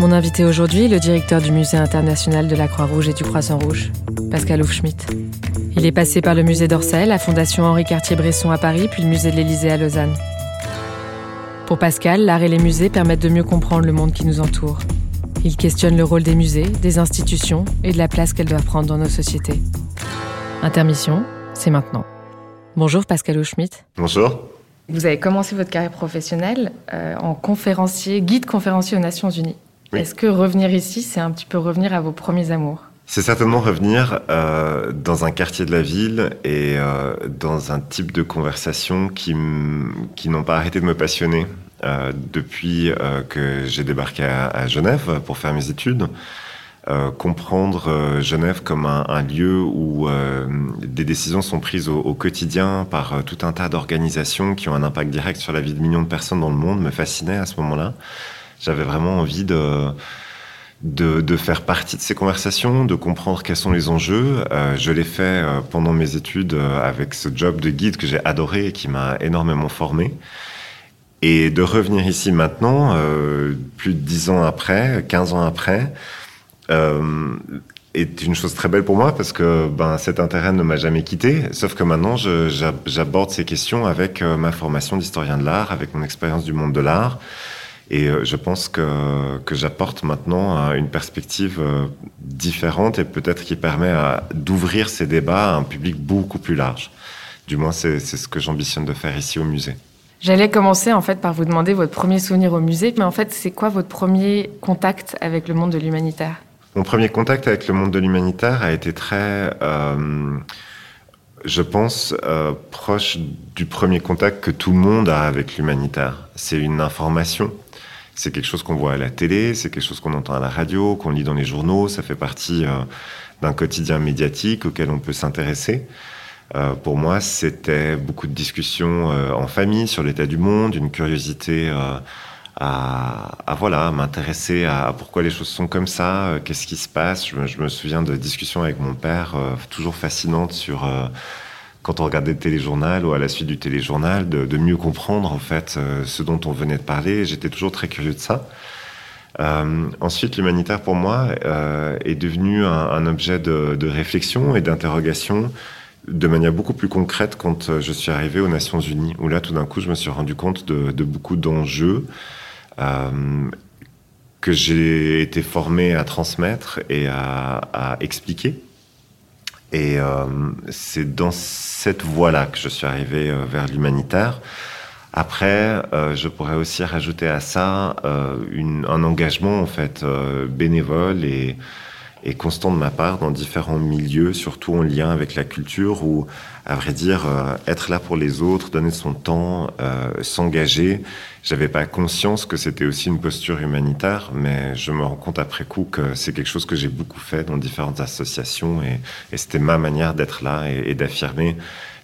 Mon invité aujourd'hui, le directeur du Musée international de la Croix-Rouge et du Croissant-Rouge, Pascal Hufschmidt. Il est passé par le musée d'Orsay, la Fondation Henri Cartier-Bresson à Paris, puis le musée de l'Élysée à Lausanne. Pour Pascal, l'art et les musées permettent de mieux comprendre le monde qui nous entoure. Il questionne le rôle des musées, des institutions et de la place qu'elles doivent prendre dans nos sociétés. Intermission, c'est maintenant. Bonjour Pascal Schmitt. Bonjour. Vous avez commencé votre carrière professionnelle euh, en conférencier, guide conférencier aux Nations Unies. Est-ce que revenir ici, c'est un petit peu revenir à vos premiers amours? C'est certainement revenir euh, dans un quartier de la ville et euh, dans un type de conversation qui, qui n'ont pas arrêté de me passionner euh, depuis que j'ai débarqué à, à, Genève pour faire mes études. Comprendre Genève comme un, un lieu où des décisions sont prises au, au quotidien par tout un tas d'organisations qui ont un impact direct sur la vie de millions de personnes dans le monde me fascinait à ce moment-là. J'avais vraiment envie de de, de, faire partie de ces conversations, de comprendre quels sont les enjeux. Euh, je l'ai fait euh, pendant mes études euh, avec ce job de guide que j'ai adoré et qui m'a énormément formé. Et de revenir ici maintenant, euh, plus de dix ans après, 15 ans après, euh, est une chose très belle pour moi parce que ben, cet intérêt ne m'a jamais quitté. Sauf que maintenant, j'aborde ces questions avec ma formation d'historien de l'art, avec mon expérience du monde de l'art. Et euh, je pense que, que j'apporte maintenant une perspective euh, différente et peut-être qui permet d'ouvrir ces débats à un public beaucoup plus large. Du moins, c'est ce que j'ambitionne de faire ici au musée. J'allais commencer en fait par vous demander votre premier souvenir au musée, mais en fait, c'est quoi votre premier contact avec le monde de l'humanitaire? Mon premier contact avec le monde de l'humanitaire a été très, euh, je pense, euh, proche du premier contact que tout le monde a avec l'humanitaire. C'est une information c'est quelque chose qu'on voit à la télé, c'est quelque chose qu'on entend à la radio, qu'on lit dans les journaux, ça fait partie euh, d'un quotidien médiatique auquel on peut s'intéresser. Euh, pour moi, c'était beaucoup de discussions euh, en famille sur l'état du monde, une curiosité à, à, voilà, m'intéresser à, pourquoi les choses sont comme ça, qu'est-ce qui se passe. Je me, souviens de discussions avec mon père, toujours fascinantes sur quand on regardait le téléjournal ou à la suite du téléjournal, de, mieux comprendre en fait euh, ce dont on venait de parler. J'étais toujours très curieux de ça. Euh, ensuite, l'humanitaire pour moi euh, est devenu un, objet de, réflexion et d'interrogation de manière beaucoup plus concrète quand je suis arrivé aux Nations Unies, où là tout d'un coup je me suis rendu compte de, beaucoup d'enjeux que j'ai été formé à transmettre et à expliquer. Et euh, c'est dans cette voie-là que je suis arrivé euh, vers l'humanitaire. Après, euh, je pourrais aussi rajouter à ça euh, une, un engagement en fait euh, bénévole et, et constant de ma part dans différents milieux, surtout en lien avec la culture, où, à vrai dire, euh, être là pour les autres, donner son temps, euh, s'engager, j'avais pas conscience que c'était aussi une posture humanitaire, mais je me rends compte après coup que c'est quelque chose que j'ai beaucoup fait dans différentes associations, et, et c'était ma manière d'être là et, et d'affirmer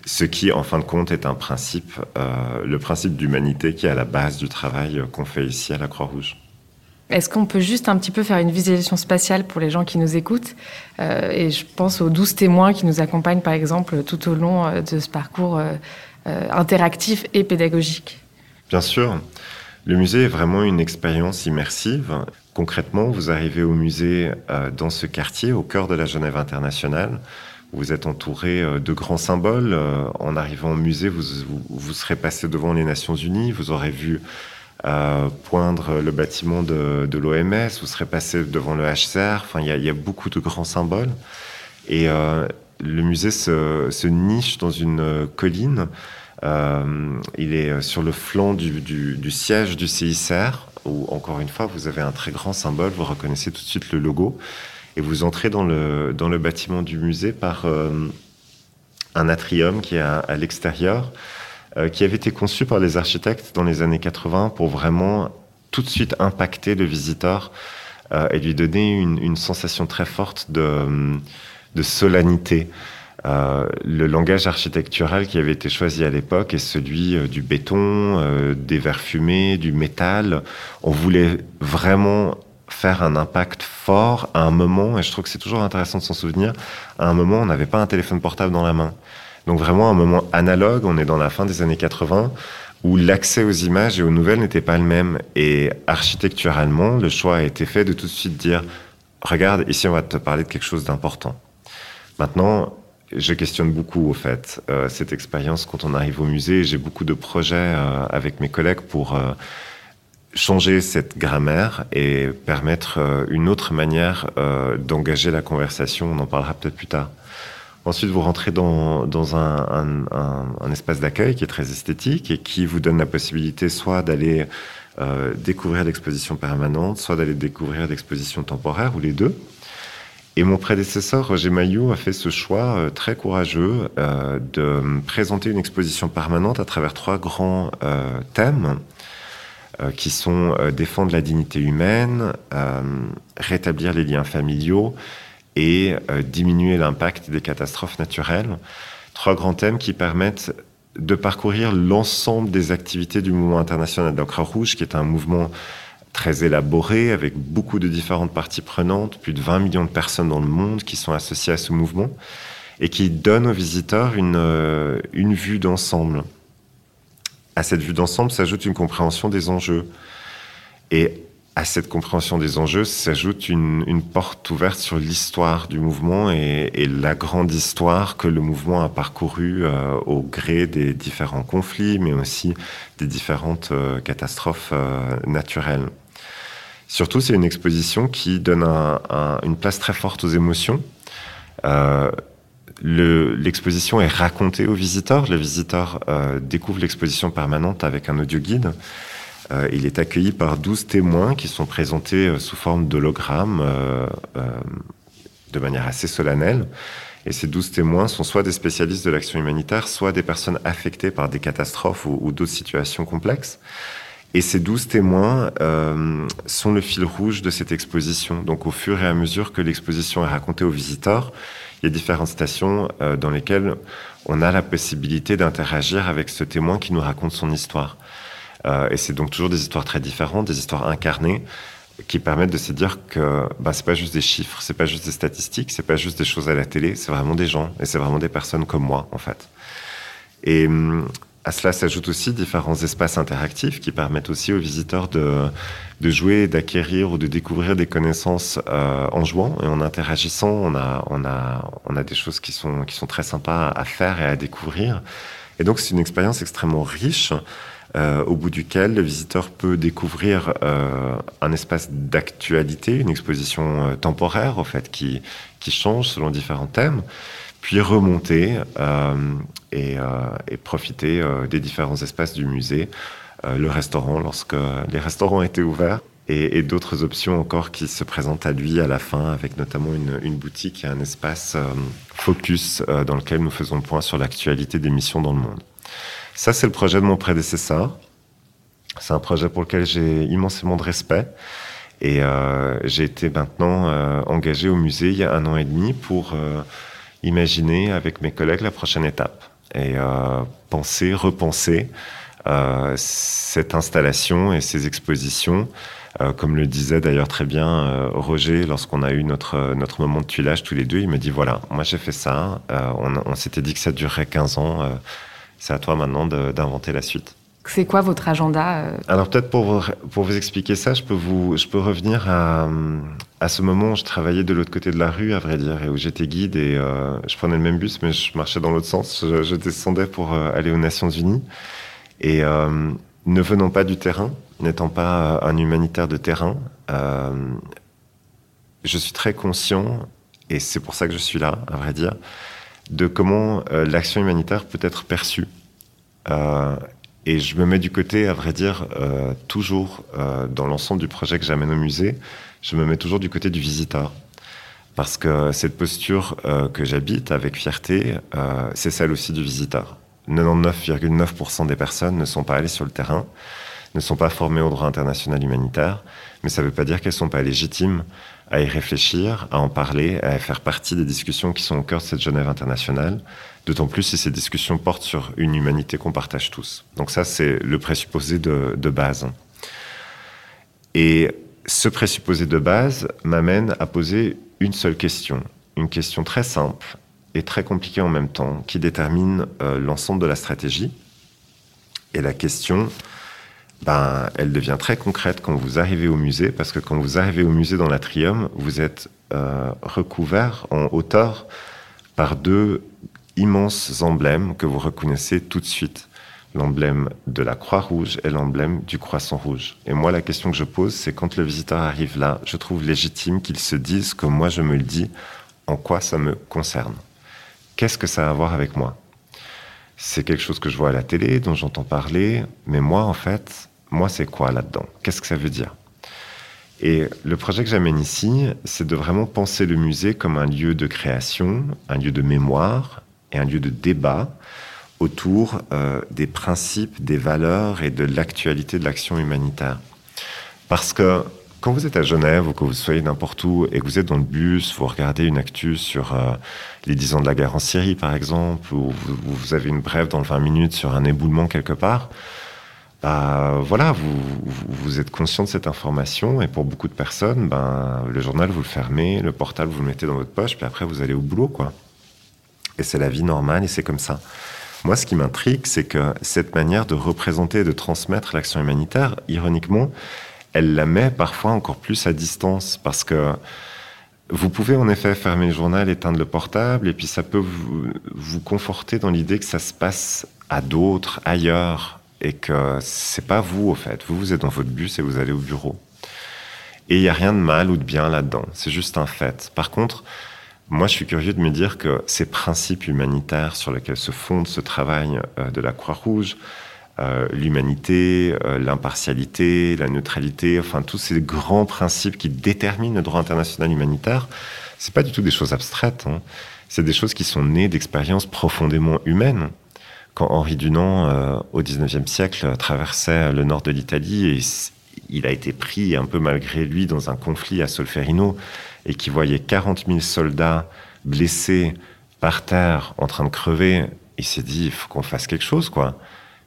ce qui, en fin de compte, est un principe, euh, le principe d'humanité qui est à la base du travail qu'on fait ici à la Croix-Rouge. Est-ce qu'on peut juste un petit peu faire une visualisation spatiale pour les gens qui nous écoutent euh, Et je pense aux douze témoins qui nous accompagnent, par exemple, tout au long euh, de ce parcours euh, interactif et pédagogique? Bien sûr. Le musée est vraiment une expérience immersive. Concrètement, vous arrivez au musée dans ce quartier, au cœur de la Genève internationale. Vous êtes entouré de grands symboles. En arrivant au musée, vous, vous serez passé devant les Nations Unies. Vous aurez vu euh, poindre le bâtiment de, l'OMS, vous serez passé devant le HCR, enfin il y, a beaucoup de grands symboles. Et euh, le musée se, niche dans une colline. Euh, il est sur le flanc du, siège du CICR, où encore une fois vous avez un très grand symbole, vous reconnaissez tout de suite le logo, et vous entrez dans le, bâtiment du musée par euh, un atrium qui est à l'extérieur. Euh, qui avait été conçu par les architectes dans les années 80 pour vraiment tout de suite impacter le visiteur euh, et lui donner une, une, sensation très forte de, de solennité. Euh, le langage architectural qui avait été choisi à l'époque est celui euh, du béton, euh, des verres fumés, du métal. On voulait vraiment faire un impact fort à un moment, et je trouve que c'est toujours intéressant de s'en souvenir, à un moment on n'avait pas un téléphone portable dans la main. Donc vraiment un moment analogue, on est dans la fin des années 80, où l'accès aux images et aux nouvelles n'était pas le même. Et architecturalement, le choix a été fait de tout de suite dire, regarde, ici on va te parler de quelque chose d'important. Maintenant, je questionne beaucoup, au fait, euh, cette expérience quand on arrive au musée. J'ai beaucoup de projets euh, avec mes collègues pour euh, changer cette grammaire et permettre une autre manière d'engager la conversation. On en parlera peut-être plus tard. Ensuite, vous rentrez dans, un, espace d'accueil qui est très esthétique et qui vous donne la possibilité soit d'aller euh, découvrir l'exposition permanente, soit d'aller découvrir l'exposition temporaire, ou les deux. Et mon prédécesseur, Roger Maillot, a fait ce choix euh, très courageux euh, de présenter une exposition permanente à travers trois grands thèmes qui sont défendre la dignité humaine, rétablir les liens familiaux et euh, diminuer l'impact des catastrophes naturelles. Trois grands thèmes qui permettent de parcourir l'ensemble des activités du mouvement international de Croix-Rouge, qui est un mouvement très élaboré, avec beaucoup de différentes parties prenantes, plus de 20 millions de personnes dans le monde qui sont associées à ce mouvement, et qui donne aux visiteurs une, euh, une vue d'ensemble. À cette vue d'ensemble s'ajoute une compréhension des enjeux. Et à cette compréhension des enjeux s'ajoute une, une, porte ouverte sur l'histoire du mouvement et, et, la grande histoire que le mouvement a parcouru euh, au gré des différents conflits, mais aussi des différentes euh, catastrophes euh, naturelles. Surtout, c'est une exposition qui donne un, un, une place très forte aux émotions. Euh, l'exposition est racontée aux visiteurs. Le visiteur euh, découvre l'exposition permanente avec un audio guide. Euh, il est accueilli par 12 témoins qui sont présentés euh, sous forme d'hologramme euh, de manière assez solennelle. Et ces 12 témoins sont soit des spécialistes de l'action humanitaire, soit des personnes affectées par des catastrophes ou, d'autres situations complexes. Et ces 12 témoins euh, sont le fil rouge de cette exposition. Donc au fur et à mesure que l'exposition est racontée aux visiteurs, il y a différentes stations dans lesquelles on a la possibilité d'interagir avec ce témoin qui nous raconte son histoire. Euh, et c'est donc toujours des histoires très différentes, des histoires incarnées, qui permettent de se dire que bah, c'est pas juste des chiffres, c'est pas juste des statistiques, c'est pas juste des choses à la télé, c'est vraiment des gens et c'est vraiment des personnes comme moi en fait. Et à cela s'ajoutent aussi différents espaces interactifs qui permettent aussi aux visiteurs de, de jouer, d'acquérir ou de découvrir des connaissances euh, en jouant et en interagissant. On a, on a, on a des choses qui sont, qui sont très sympas à faire et à découvrir. Et donc c'est une expérience extrêmement riche euh, au bout duquel le visiteur peut découvrir euh, un espace d'actualité, une exposition euh, temporaire, au fait, qui, qui change selon différents thèmes, puis remonter et, profiter des différents espaces du musée, le restaurant lorsque les restaurants étaient ouverts. Et, d'autres options encore qui se présentent à lui à la fin, avec notamment une, une boutique et un espace focus dans lequel nous faisons le point sur l'actualité des missions dans le monde. Ça, c'est le projet de mon prédécesseur. C'est un projet pour lequel j'ai immensément de respect. Et euh, j'ai été maintenant euh, engagé au musée il y a un an et demi pour euh, imaginer avec mes collègues la prochaine étape et euh, penser, repenser euh, cette installation et ces expositions. Euh, comme le disait d'ailleurs très bien Roger lorsqu'on a eu notre, notre moment de tuilage tous les deux, il me dit voilà, moi j'ai fait ça, on, on s'était dit que ça durerait 15 ans c'est à toi maintenant d'inventer la suite. C'est quoi votre agenda euh Alors peut-être pour vous, pour vous expliquer ça, je peux, vous, je peux revenir à, à ce moment où je travaillais de l'autre côté de la rue, à vrai dire, et où j'étais guide et euh, je prenais le même bus, mais je marchais dans l'autre sens. Je, je, descendais pour euh, aller aux Nations Unies. Et euh, ne venant pas du terrain, n'étant pas un humanitaire de terrain, euh, je suis très conscient, et c'est pour ça que je suis là, à vrai dire, de comment euh, l'action humanitaire peut être perçue. Euh, et je me mets du côté, à vrai dire, euh, toujours dans l'ensemble du projet que j'amène au musée, je me mets toujours du côté du visiteur. Parce que cette posture que j'habite avec fierté, c'est celle aussi du visiteur. 99,9% des personnes ne sont pas allées sur le terrain, ne sont pas formées au droit international humanitaire, mais ça ne veut pas dire qu'elles ne sont pas légitimes à y réfléchir, à en parler, à faire partie des discussions qui sont au cœur de cette Genève internationale, d'autant plus si ces discussions portent sur une humanité qu'on partage tous. Donc ça, c'est le présupposé de, base. Et ce présupposé de base m'amène à poser une seule question, une question très simple et très compliquée en même temps, qui détermine euh, l'ensemble de la stratégie. Et la question, ben, elle devient très concrète quand vous arrivez au musée, parce que quand vous arrivez au musée dans l'atrium, vous êtes euh, recouvert en hauteur par deux immenses emblèmes que vous reconnaissez tout de suite. L'emblème de la Croix-Rouge et l'emblème du Croissant Rouge. Et moi, la question que je pose, c'est quand le visiteur arrive là, je trouve légitime qu'il se dise, comme moi je me le dis, en quoi ça me concerne. Qu'est-ce que ça a à voir avec moi? C'est quelque chose que je vois à la télé, dont j'entends parler, mais moi, en fait, moi, c'est quoi là-dedans? Qu'est-ce que ça veut dire? Et le projet que j'amène ici, c'est de vraiment penser le musée comme un lieu de création, un lieu de mémoire et un lieu de débat autour euh, des principes, des valeurs et de l'actualité de l'action humanitaire. Parce que quand vous êtes à Genève ou que vous soyez n'importe où et que vous êtes dans le bus, vous regardez une actu sur euh, les 10 ans de la guerre en Syrie, par exemple, ou vous, avez une brève dans le 20 minutes sur un éboulement quelque part, bah, voilà, vous, vous, êtes conscient de cette information et pour beaucoup de personnes, ben, le journal, vous le fermez, le portable, vous le mettez dans votre poche, puis après, vous allez au boulot, quoi. Et c'est la vie normale et c'est comme ça. Moi, ce qui m'intrigue, c'est que cette manière de représenter et de transmettre l'action humanitaire, ironiquement, elle la met parfois encore plus à distance parce que vous pouvez en effet fermer le journal, éteindre le portable, et puis ça peut vous, conforter dans l'idée que ça se passe à d'autres, ailleurs, et que c'est pas vous au fait. Vous, vous êtes dans votre bus et vous allez au bureau. Et il n'y a rien de mal ou de bien là-dedans. C'est juste un fait. Par contre, moi, je suis curieux de me dire que ces principes humanitaires sur lesquels se fonde ce travail euh, de la Croix-Rouge, euh, l'humanité, euh, l'impartialité, la neutralité, enfin tous ces grands principes qui déterminent le droit international humanitaire, c'est pas du tout des choses abstraites. Hein. C'est des choses qui sont nées d'expériences profondément humaines quand Henri Dunant, euh, au XIXe siècle, traversait le nord de l'Italie et il a été pris un peu malgré lui dans un conflit à Solferino et qui voyait 40 000 soldats blessés par terre en train de crever, il s'est dit il faut qu'on fasse quelque chose quoi.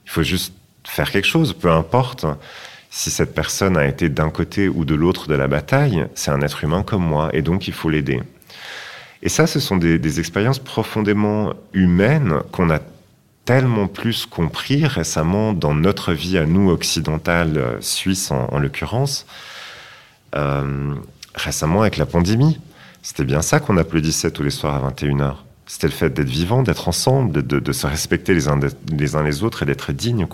Il faut juste faire quelque chose, peu importe si cette personne a été d'un côté ou de l'autre de la bataille, c'est un être humain comme moi et donc il faut l'aider. Et ça, ce sont des, expériences profondément humaines qu'on a tellement plus compris récemment dans notre vie à nous, occidentales, euh, suisses en, en l'occurrence, euh, récemment avec la pandémie. C'était bien ça qu'on applaudissait tous les soirs à 21h. C'était le fait d'être vivant, d'être ensemble, de, se respecter les uns, les autres et d'être digne.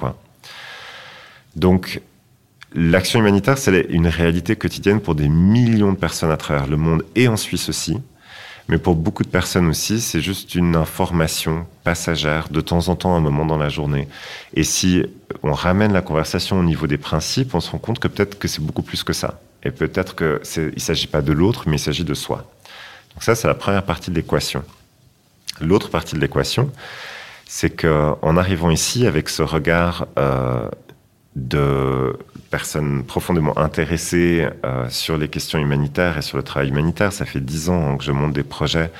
Donc, l'action humanitaire, c'est une réalité quotidienne pour des millions de personnes à travers le monde et en Suisse aussi. Mais pour beaucoup de personnes aussi, c'est juste une information passagère, de temps en temps, un moment dans la journée. Et si on ramène la conversation au niveau des principes, on se rend compte que peut-être que c'est beaucoup plus que ça. Et peut-être qu'il ne s'agit pas de l'autre, mais il s'agit de soi. Donc ça, c'est la première partie de l'équation. L'autre partie de l'équation, c'est qu'en arrivant ici avec ce regard euh, de personnes profondément intéressées euh, sur les questions humanitaires et sur le travail humanitaire. Ça fait dix ans que je monte des projets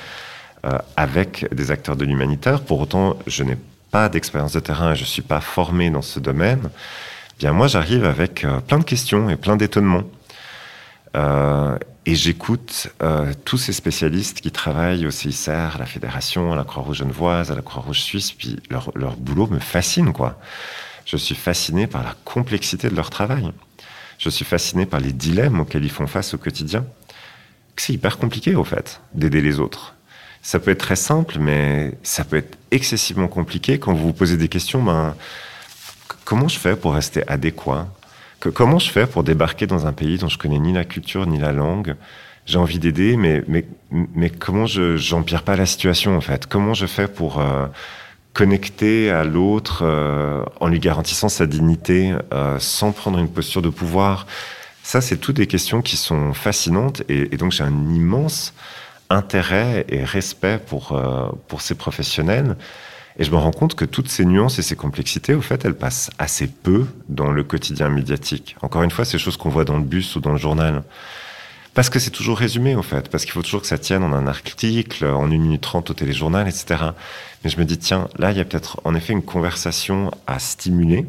euh, avec des acteurs de l'humanitaire. Pour autant, je n'ai pas d'expérience de terrain et je ne suis pas formé dans ce domaine. Bien, moi, j'arrive avec euh, plein de questions et plein d'étonnements. Euh, et j'écoute euh, tous ces spécialistes qui travaillent au CICR, à la Fédération, à la Croix-Rouge genevoise, à la Croix-Rouge suisse, puis leur, boulot me fascine, quoi. Je suis fasciné par la complexité de leur travail. Je suis fasciné par les dilemmes auxquels ils font face au quotidien. C'est hyper compliqué, au fait, d'aider les autres. Ça peut être très simple, mais ça peut être excessivement compliqué quand vous vous posez des questions. Ben, comment je fais pour rester adéquat Comment je fais pour débarquer dans un pays dont je connais ni la culture ni la langue? J'ai envie d'aider, mais, mais, mais comment je j'empire pas la situation en fait? Comment je fais pour euh, connecter à l'autre euh, en lui garantissant sa dignité euh, sans prendre une posture de pouvoir? Ça, c'est toutes des questions qui sont fascinantes et, et donc j'ai un immense intérêt et respect pour, euh, pour ces professionnels. Et je me rends compte que toutes ces nuances et ces complexités, au fait, elles passent assez peu dans le quotidien médiatique. Encore une fois, ces choses qu'on voit dans le bus ou dans le journal. Parce que c'est toujours résumé, en fait. Parce qu'il faut toujours que ça tienne en un article, en une minute trente au téléjournal, etc. Mais je me dis, tiens, là, il y a peut-être en effet une conversation à stimuler.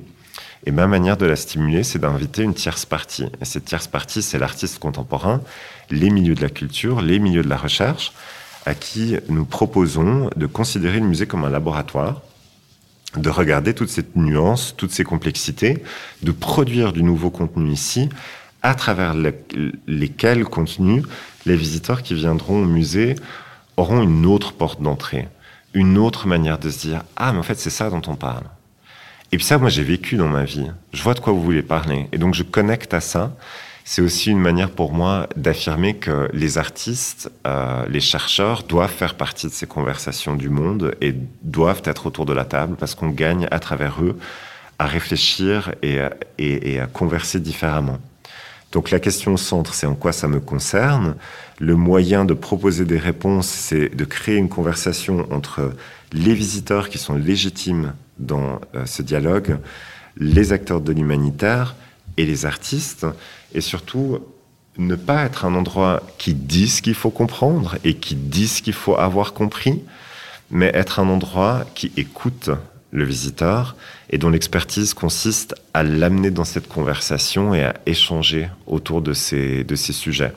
Et ma manière de la stimuler, c'est d'inviter une tierce partie. Et cette tierce partie, c'est l'artiste contemporain, les milieux de la culture, les milieux de la recherche, à qui nous proposons de considérer le musée comme un laboratoire de regarder toutes ces nuances, toutes ces complexités, de produire du nouveau contenu ici, à travers lesquels contenus les visiteurs qui viendront au musée auront une autre porte d'entrée, une autre manière de se dire ah mais en fait c'est ça dont on parle. Et puis ça moi j'ai vécu dans ma vie, je vois de quoi vous voulez parler et donc je connecte à ça. C'est aussi une manière pour moi d'affirmer que les artistes, euh, les chercheurs doivent faire partie de ces conversations du monde et doivent être autour de la table parce qu'on gagne à travers eux à réfléchir et, et, à converser différemment. Donc la question au centre, c'est en quoi ça me concerne. Le moyen de proposer des réponses, c'est de créer une conversation entre les visiteurs qui sont légitimes dans euh, ce dialogue, les acteurs de l'humanitaire et les artistes, et surtout ne pas être un endroit qui dit ce qu'il faut comprendre et qui dit ce qu'il faut avoir compris, mais être un endroit qui écoute le visiteur et dont l'expertise consiste à l'amener dans cette conversation et à échanger autour de ces, de ces sujets.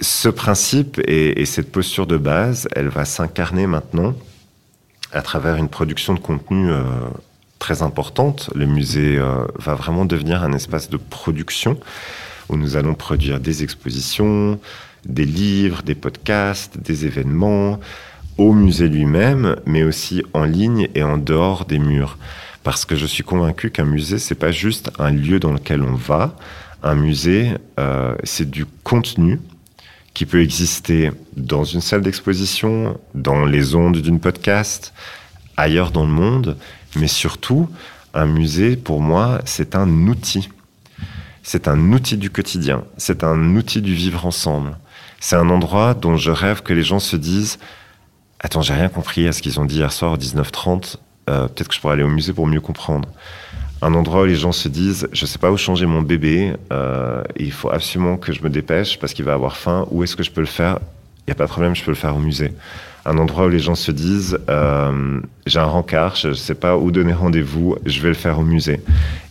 Ce principe et, cette posture de base, elle va s'incarner maintenant à travers une production de contenu euh, très importante. Le musée euh, va vraiment devenir un espace de production où nous allons produire des expositions, des livres, des podcasts, des événements, au musée lui-même, mais aussi en ligne et en dehors des murs. Parce que je suis convaincu qu'un musée, c'est pas juste un lieu dans lequel on va. Un musée, euh, c'est du contenu qui peut exister dans une salle d'exposition, dans les ondes d'une podcast, ailleurs dans le monde, mais surtout, un musée, pour moi, c'est un outil. C'est un outil du quotidien, c'est un outil du vivre ensemble. C'est un endroit dont je rêve que les gens se disent Attends, j'ai rien compris à ce qu'ils ont dit hier soir au 19h30. Euh, peut-être que je pourrais aller au musée pour mieux comprendre. Un endroit où les gens se disent, je sais pas où changer mon bébé, euh, il faut absolument que je me dépêche parce qu'il va avoir faim. Où est-ce que je peux le faire? Il n'y a pas de problème, je peux le faire au musée. Un endroit où les gens se disent, euh, j'ai un rencard, je ne sais pas où donner rendez-vous, je vais le faire au musée.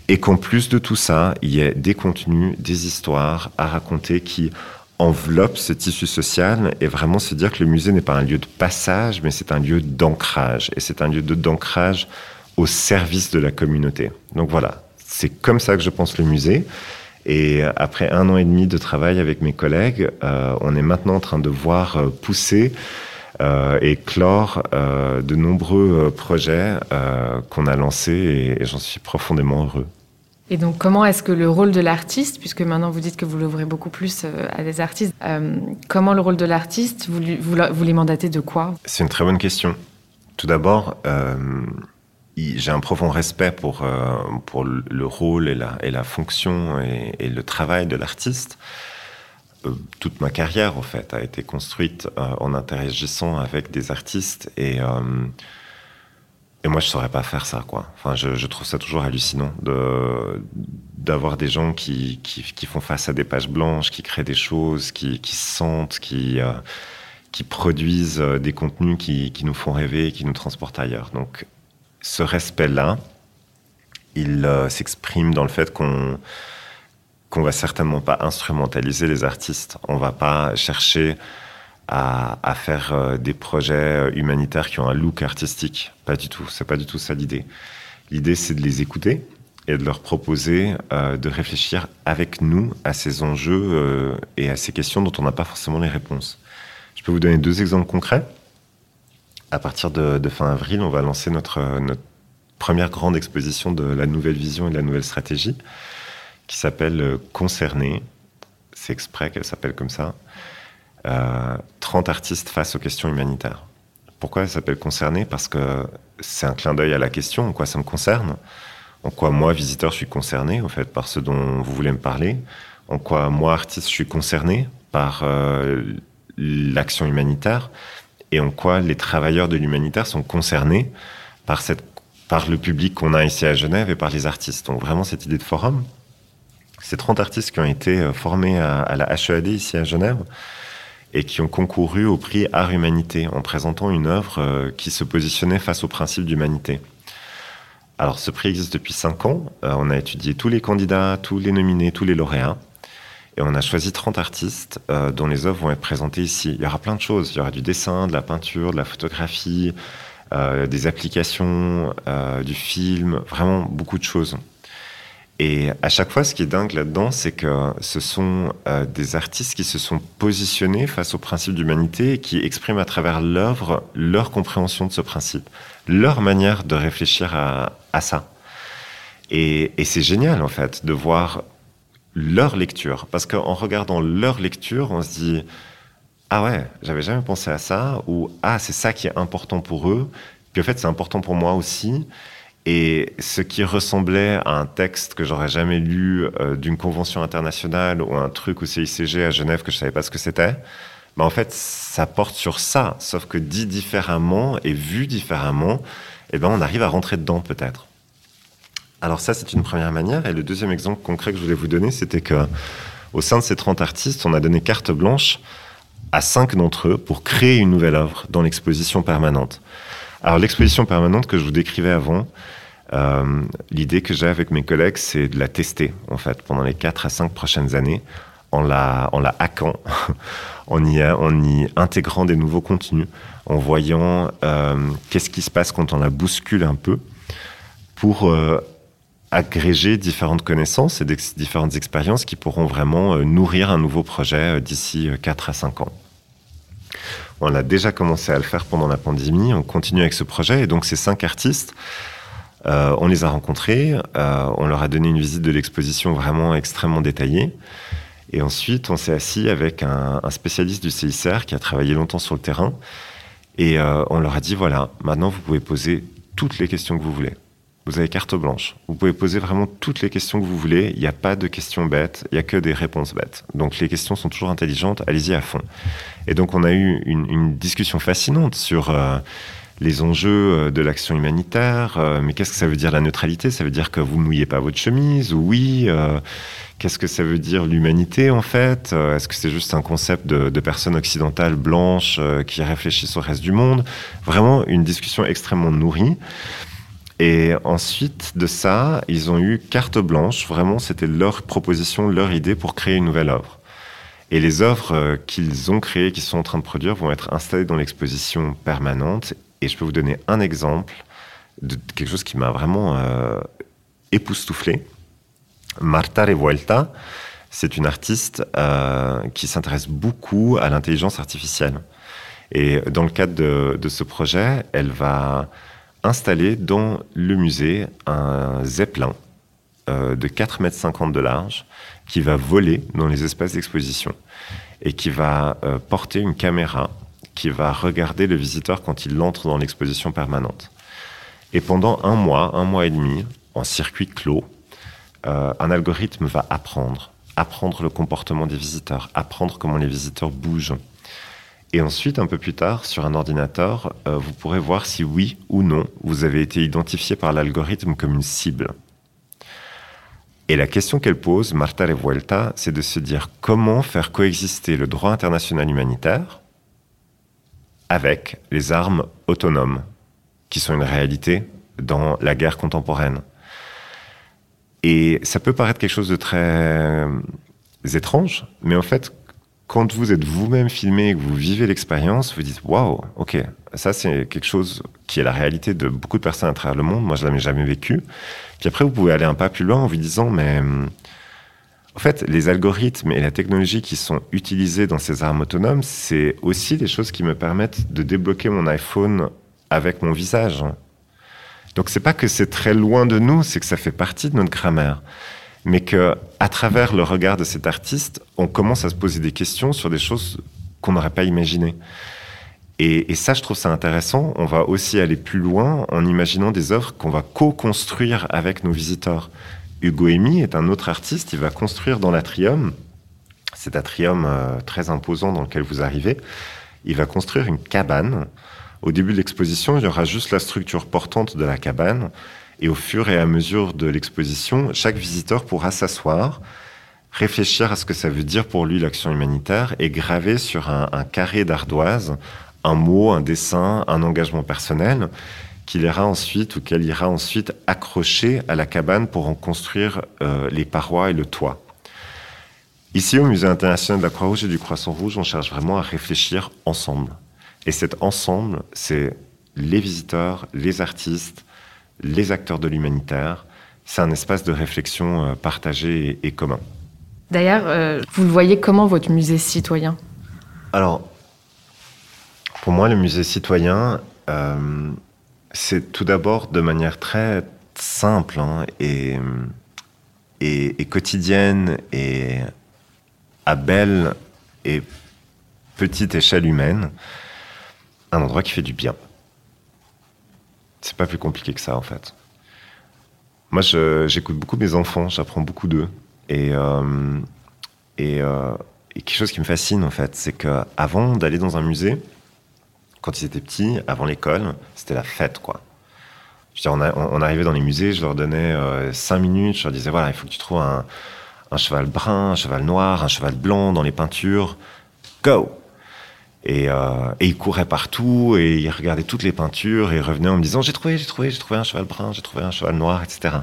Et qu'en plus de tout ça, il y ait des contenus, des histoires à raconter qui enveloppe ce tissu social et vraiment se dire que le musée n'est pas un lieu de passage, mais c'est un lieu d'ancrage. Et c'est un lieu d'ancrage au service de la communauté. Donc voilà, c'est comme ça que je pense le musée. Et après un an et demi de travail avec mes collègues, euh, on est maintenant en train de voir euh, pousser et clore euh, de nombreux euh, projets euh, qu'on a lancés et, et j'en suis profondément heureux. Et donc, comment est-ce que le rôle de l'artiste, puisque maintenant vous dites que vous l'ouvrez beaucoup plus euh, à des artistes, euh, comment le rôle de l'artiste, vous, vous, vous, les mandatez de quoi? C'est une très bonne question. Tout d'abord, euh, j'ai un profond respect pour, euh, pour le rôle et la, et la fonction et, et le travail de l'artiste. Euh, toute ma carrière, en fait, a été construite euh, en interagissant avec des artistes et et moi, je saurais pas faire ça, quoi. Enfin, je, trouve ça toujours hallucinant d'avoir des gens qui, qui, font face à des pages blanches, qui créent des choses, qui, sentent, qui euh, qui produisent euh, des contenus qui, qui nous font rêver, qui nous transportent ailleurs. Donc, ce respect-là, il euh, s'exprime dans le fait qu'on qu'on va certainement pas instrumentaliser les artistes. On va pas chercher à, faire euh, des projets euh, humanitaires qui ont un look artistique. Pas du tout. C'est pas du tout ça l'idée. L'idée, c'est de les écouter et de leur proposer euh, de réfléchir avec nous à ces enjeux et à ces questions dont on n'a pas forcément les réponses. Je peux vous donner deux exemples concrets. À partir de, fin avril, on va lancer notre première grande exposition de la nouvelle vision et de la nouvelle stratégie qui s'appelle Concerner. C'est exprès qu'elle s'appelle comme ça euh, 30 artistes face aux questions humanitaires. Pourquoi ça s'appelle concerné? Parce que c'est un clin d'œil à la question, en quoi ça me concerne, en quoi moi, visiteur, je suis concerné, en fait, par ce dont vous voulez me parler, en quoi moi, artiste, je suis concerné par euh, l'action humanitaire, et en quoi les travailleurs de l'humanitaire sont concernés par, cette, par le public qu'on a ici à Genève et par les artistes? Donc vraiment cette idée de forum, c'est 30 artistes qui ont été euh, formés à, la HEAD ici à Genève, et qui ont concouru au prix Art Humanité en présentant une œuvre euh, qui se positionnait face au principe d'humanité. Alors ce prix existe depuis cinq ans. Euh, on a étudié tous les candidats, tous les nominés, tous les lauréats. Et on a choisi 30 artistes dont les œuvres vont être présentées ici. Il y aura plein de choses. Il y aura du dessin, de la peinture, de la photographie, des applications, du film, vraiment beaucoup de choses. Et à chaque fois, ce qui est dingue là-dedans, c'est que ce sont euh, des artistes qui se sont positionnés face au principe d'humanité et qui expriment à travers l'œuvre leur compréhension de ce principe, leur manière de réfléchir à, ça. Et c'est génial, en fait, de voir leur lecture. Parce qu'en regardant leur lecture, on se dit Ah ouais, j'avais jamais pensé à ça, ou Ah, c'est ça qui est important pour eux. Puis en fait, c'est important pour moi aussi. Et ce qui ressemblait à un texte que j'aurais jamais lu euh, d'une convention internationale ou un truc au CICG à Genève que je savais pas ce que c'était, bah en fait, ça porte sur ça, sauf que dit différemment et vu différemment, eh ben, on arrive à rentrer dedans peut-être. Alors ça, c'est une première manière. Et le deuxième exemple concret que je voulais vous donner, c'était que au sein de ces 30 artistes, on a donné carte blanche à cinq d'entre eux pour créer une nouvelle œuvre dans l'exposition permanente. Alors l'exposition permanente que je vous décrivais avant, euh, l'idée que j'ai avec mes collègues, c'est de la tester en fait pendant les 4 à 5 prochaines années en la, en la hackant, en, y, en y intégrant des nouveaux contenus, en voyant euh, qu'est-ce qui se passe quand on la bouscule un peu pour euh, agréger différentes connaissances et différentes expériences qui pourront vraiment nourrir un nouveau projet d'ici 4 à 5 ans. On a déjà commencé à le faire pendant la pandémie, on continue avec ce projet et donc ces cinq artistes, euh, on les a rencontrés, euh, on leur a donné une visite de l'exposition vraiment extrêmement détaillée et ensuite on s'est assis avec un, spécialiste du CICR qui a travaillé longtemps sur le terrain et euh, on leur a dit voilà, maintenant vous pouvez poser toutes les questions que vous voulez. Vous avez carte blanche. Vous pouvez poser vraiment toutes les questions que vous voulez. Il n'y a pas de questions bêtes, il n'y a que des réponses bêtes. Donc les questions sont toujours intelligentes, allez-y à fond. Et donc on a eu une, discussion fascinante sur euh, les enjeux euh, de l'action humanitaire. Euh, mais qu'est-ce que ça veut dire la neutralité? Ça veut dire que vous mouillez pas votre chemise? Ou oui Qu'est-ce que ça veut dire l'humanité en fait? Est-ce que c'est juste un concept de, de personnes occidentales blanches qui réfléchissent au reste du monde? Vraiment une discussion extrêmement nourrie. Et ensuite de ça, ils ont eu carte blanche. Vraiment, c'était leur proposition, leur idée pour créer une nouvelle œuvre. Et les œuvres euh, qu'ils ont créées, qu'ils sont en train de produire, vont être installées dans l'exposition permanente. Et je peux vous donner un exemple de quelque chose qui m'a vraiment euh, époustouflé. Marta Revuelta, c'est une artiste euh, qui s'intéresse beaucoup à l'intelligence artificielle. Et dans le cadre de, de ce projet, elle va installé dans le musée un zeppelin euh, de 4,50 m de large qui va voler dans les espaces d'exposition et qui va euh, porter une caméra qui va regarder le visiteur quand il entre dans l'exposition permanente. Et pendant un mois, un mois et demi, en circuit clos, euh, un algorithme va apprendre, apprendre le comportement des visiteurs, apprendre comment les visiteurs bougent, et ensuite, un peu plus tard, sur un ordinateur, euh, vous pourrez voir si oui ou non vous avez été identifié par l'algorithme comme une cible. Et la question qu'elle pose, Marta Revuelta, c'est de se dire comment faire coexister le droit international humanitaire avec les armes autonomes, qui sont une réalité dans la guerre contemporaine. Et ça peut paraître quelque chose de très euh, étrange, mais en fait, quand vous êtes vous-même filmé et que vous vivez l'expérience, vous dites waouh, ok, ça c'est quelque chose qui est la réalité de beaucoup de personnes à travers le monde. Moi, je l'avais jamais vécu. Puis après, vous pouvez aller un pas plus loin en vous disant mais en fait, les algorithmes et la technologie qui sont utilisés dans ces armes autonomes, c'est aussi des choses qui me permettent de débloquer mon iPhone avec mon visage. Donc c'est pas que c'est très loin de nous, c'est que ça fait partie de notre grammaire mais que à travers le regard de cet artiste, on commence à se poser des questions sur des choses qu'on n'aurait pas imaginées. Et, ça, je trouve ça intéressant. On va aussi aller plus loin en imaginant des œuvres qu'on va co-construire avec nos visiteurs. Hugo Emi est un autre artiste. Il va construire dans l'atrium, cet atrium euh, très imposant dans lequel vous arrivez. Il va construire une cabane. Au début de l'exposition, il y aura juste la structure portante de la cabane. Et au fur et à mesure de l'exposition, chaque visiteur pourra s'asseoir, réfléchir à ce que ça veut dire pour lui l'action humanitaire et graver sur un, carré d'ardoise un mot, un dessin, un engagement personnel qu'il ira ensuite ou qu'elle ira ensuite accrocher à la cabane pour en construire euh, les parois et le toit. Ici, au Musée international de la Croix-Rouge et du Croissant Rouge, on cherche vraiment à réfléchir ensemble. Et cet ensemble, c'est les visiteurs, les artistes, les acteurs de l'humanitaire. C'est un espace de réflexion euh, partagé et, commun. D'ailleurs, euh, vous le voyez comment votre musée citoyen? Alors, pour moi, le musée citoyen, euh, c'est tout d'abord de manière très simple hein, et, et, quotidienne et à belle et petite échelle humaine, un endroit qui fait du bien. C'est pas plus compliqué que ça en fait. Moi, j'écoute beaucoup mes enfants, j'apprends beaucoup d'eux. Et, euh, euh, et, quelque chose qui me fascine en fait, c'est qu'avant d'aller dans un musée, quand ils étaient petits, avant l'école, c'était la fête quoi. Je on, on, arrivait dans les musées, je leur donnais euh, cinq minutes, je leur disais voilà, il faut que tu trouves un cheval brun, un cheval noir, un cheval blanc dans les peintures. Go et, euh, et, il courait partout et il regardait toutes les peintures et il revenait en me disant j'ai trouvé, j'ai trouvé, j'ai trouvé un cheval brun, j'ai trouvé un cheval noir, etc.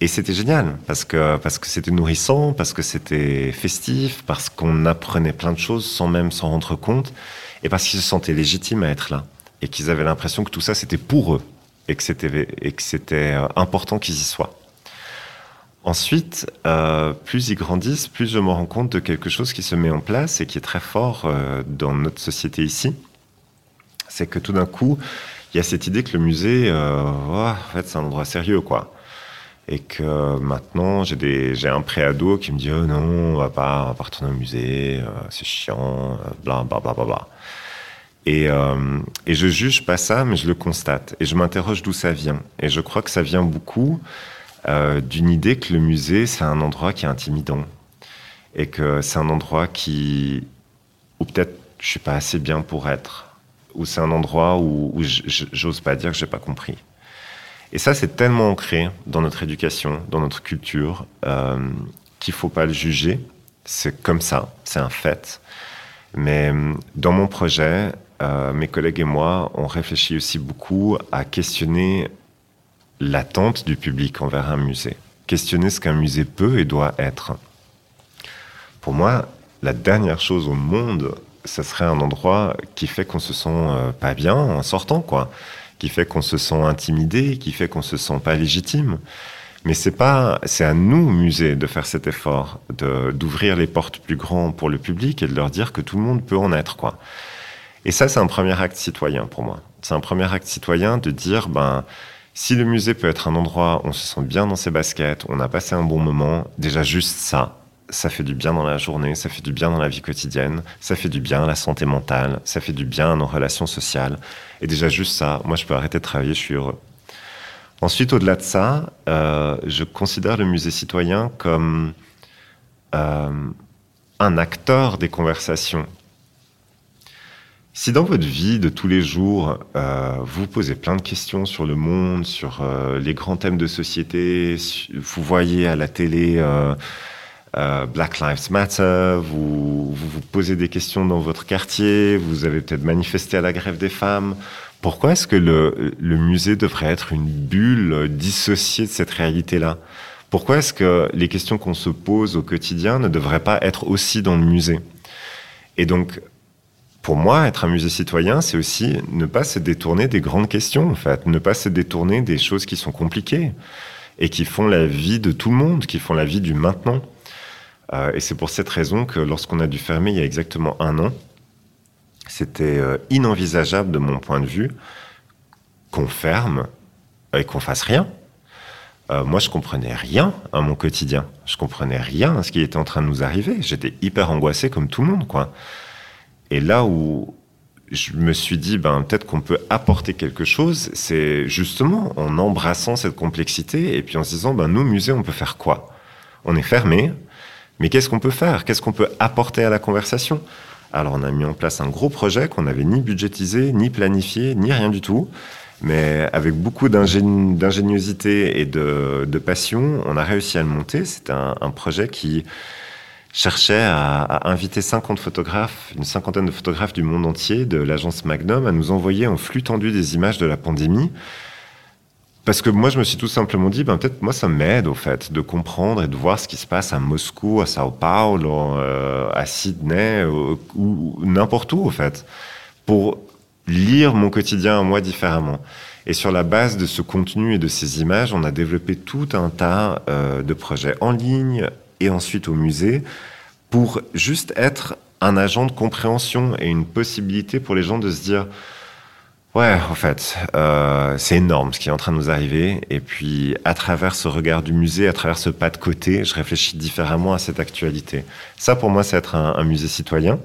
Et c'était génial parce que parce que c'était nourrissant, parce que c'était festif, parce qu'on apprenait plein de choses sans même s'en rendre compte et parce qu'ils se sentaient légitimes à être là et qu'ils avaient l'impression que tout ça c'était pour eux et que c'était et que c'était euh, important qu'ils y soient. Ensuite, euh, plus ils grandissent, plus je me rends compte de quelque chose qui se met en place et qui est très fort euh, dans notre société ici. C'est que tout d'un coup, il y a cette idée que le musée, euh, oh, en fait, c'est un endroit sérieux, quoi. Et que maintenant, j'ai des, j'ai un préado qui me dit, oh non, on va pas, on va pas retourner au musée, c'est chiant, bla, bla, bla, bla, bla. Et, et je juge pas ça, mais je le constate. Et je m'interroge d'où ça vient. Et je crois que ça vient beaucoup euh, d'une idée que le musée, c'est un endroit qui est intimidant. Et que c'est un endroit qui. ou peut-être je suis pas assez bien pour être. Ou c'est un endroit où, où j'ose pas dire que j'ai pas compris. Et ça, c'est tellement ancré dans notre éducation, dans notre culture, euh, qu'il faut pas le juger. C'est comme ça, c'est un fait. Mais dans mon projet, euh, mes collègues et moi, on réfléchit aussi beaucoup à questionner l'attente du public envers un musée. Questionner ce qu'un musée peut et doit être. Pour moi, la dernière chose au monde, ce serait un endroit qui fait qu'on se sent euh, pas bien en sortant, quoi. Qui fait qu'on se sent intimidé, qui fait qu'on se sent pas légitime. Mais c'est pas, c'est à nous, musée, de faire cet effort, d'ouvrir les portes plus grands pour le public et de leur dire que tout le monde peut en être, quoi. Et ça, c'est un premier acte citoyen pour moi. C'est un premier acte citoyen de dire, ben, si le musée peut être un endroit où on se sent bien dans ses baskets, on a passé un bon moment, déjà juste ça, ça fait du bien dans la journée, ça fait du bien dans la vie quotidienne, ça fait du bien à la santé mentale, ça fait du bien à nos relations sociales. Et déjà juste ça, moi je peux arrêter de travailler, je suis heureux. Ensuite, au-delà de ça, euh, je considère le musée citoyen comme euh, un acteur des conversations si dans votre vie de tous les jours, euh, vous posez plein de questions sur le monde, sur euh, les grands thèmes de société, vous voyez à la télé euh, Black Lives Matter, vous, vous, posez des questions dans votre quartier, vous avez peut-être manifesté à la grève des femmes, pourquoi est-ce que le, le, musée devrait être une bulle dissociée de cette réalité-là? Pourquoi est-ce que les questions qu'on se pose au quotidien ne devraient pas être aussi dans le musée? Et donc, pour moi, être un musée citoyen, c'est aussi ne pas se détourner des grandes questions, en fait, ne pas se détourner des choses qui sont compliquées et qui font la vie de tout le monde, qui font la vie du maintenant. Euh, et c'est pour cette raison que lorsqu'on a dû fermer il y a exactement un an, c'était euh, inenvisageable de mon point de vue qu'on ferme et qu'on fasse rien. Euh, moi, je comprenais rien à mon quotidien. Je comprenais rien à ce qui était en train de nous arriver. J'étais hyper angoissé comme tout le monde, quoi. Et là où je me suis dit, ben, peut-être qu'on peut apporter quelque chose, c'est justement en embrassant cette complexité et puis en se disant, ben, nous, musée, on peut faire quoi? On est fermé, mais qu'est-ce qu'on peut faire? Qu'est-ce qu'on peut apporter à la conversation? Alors, on a mis en place un gros projet qu'on n'avait ni budgétisé, ni planifié, ni rien du tout. Mais avec beaucoup d'ingéniosité et de, passion, on a réussi à le monter. C'est un, un projet qui cherchait à, inviter 50 photographes, une cinquantaine de photographes du monde entier, de l'agence Magnum, à nous envoyer en flux tendu des images de la pandémie. Parce que moi, je me suis tout simplement dit, ben, peut-être moi, ça m'aide, au fait, de comprendre et de voir ce qui se passe à Moscou, à Sao Paulo, euh, à Sydney, ou, n'importe où, au fait. Pour lire mon quotidien à moi différemment. Et sur la base de ce contenu et de ces images, on a développé tout un tas euh, de projets en ligne et ensuite au musée pour juste être un agent de compréhension et une possibilité pour les gens de se dire Ouais, en fait, euh, c'est énorme ce qui est en train de nous arriver. Et puis, à travers ce regard du musée, à travers ce pas de côté, je réfléchis différemment à cette actualité. Ça, pour moi, c'est être un, musée citoyen.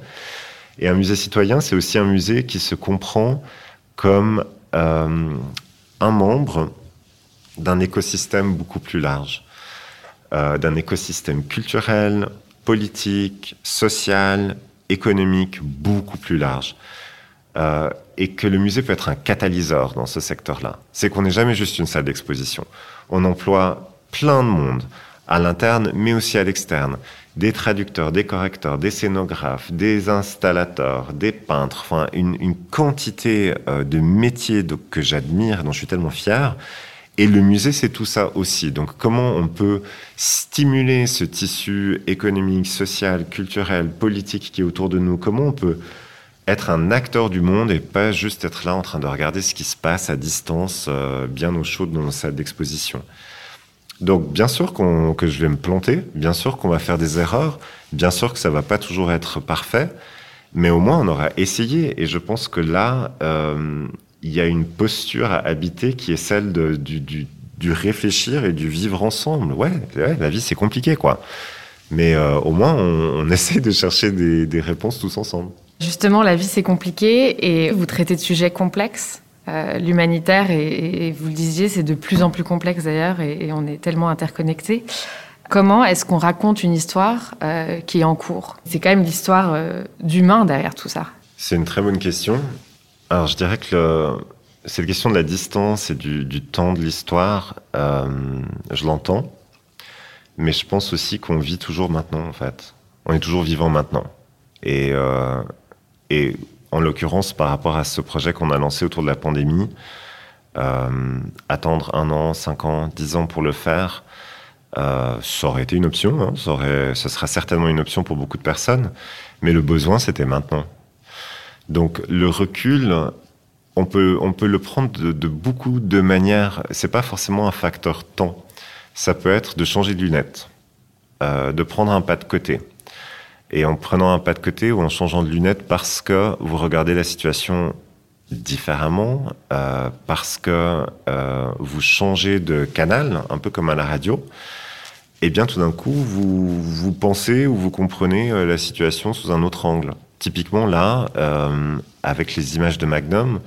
Et un musée citoyen, c'est aussi un musée qui se comprend comme euh, un membre d'un écosystème beaucoup plus large, euh, d'un écosystème culturel, politique, social, économique beaucoup plus large. Euh, et que le musée peut être un catalyseur dans ce secteur-là. C'est qu'on n'est jamais juste une salle d'exposition. On emploie plein de monde, à l'interne, mais aussi à l'externe. Des traducteurs, des correcteurs, des scénographes, des installateurs, des peintres, enfin une, quantité euh, de métiers que j'admire, dont je suis tellement fier. Et le musée, c'est tout ça aussi. Donc, comment on peut stimuler ce tissu économique, social, culturel, politique qui est autour de nous? Comment on peut être un acteur du monde et pas juste être là en train de regarder ce qui se passe à distance, euh, bien au chaud dans nos salles d'exposition? Donc bien sûr que je vais me planter, bien sûr qu'on va faire des erreurs, bien sûr que ça va pas toujours être parfait, mais au moins on aura essayé. Et je pense que là, euh, il y a une posture à habiter qui est celle du, réfléchir et du vivre ensemble. Ouais, la vie c'est compliqué quoi. Mais euh, au moins on, essaie de chercher des réponses tous ensemble. Justement, la vie, c'est compliqué et vous traitez de sujets complexes. Euh, l'humanitaire, et, vous le disiez, c'est de plus en plus complexe d'ailleurs et, on est tellement interconnectés. Comment est-ce qu'on raconte une histoire euh, qui est en cours? C'est quand même l'histoire d'humain derrière tout ça. C'est une très bonne question. Alors je dirais que cette question de la distance et du, du temps de l'histoire, je l'entends. Mais je pense aussi qu'on vit toujours maintenant, en fait. On est toujours vivant maintenant. Et, et en l'occurrence, par rapport à ce projet qu'on a lancé autour de la pandémie, euh, attendre un an, cinq ans, dix ans pour le faire, euh, ça aurait été une option. Hein. ça, aurait, ça sera certainement une option pour beaucoup de personnes. Mais le besoin, c'était maintenant. Donc le recul, on peut, on peut le prendre de, beaucoup de manières. C'est pas forcément un facteur temps. Ça peut être de changer de lunettes, euh, de prendre un pas de côté, et en prenant un pas de côté ou en changeant de lunettes parce que vous regardez la situation différemment, euh, parce que euh, vous changez de canal, un peu comme à la radio, et eh bien tout d'un coup, vous, vous pensez ou vous comprenez la situation sous un autre angle. Typiquement là, euh, avec les images de Magnum,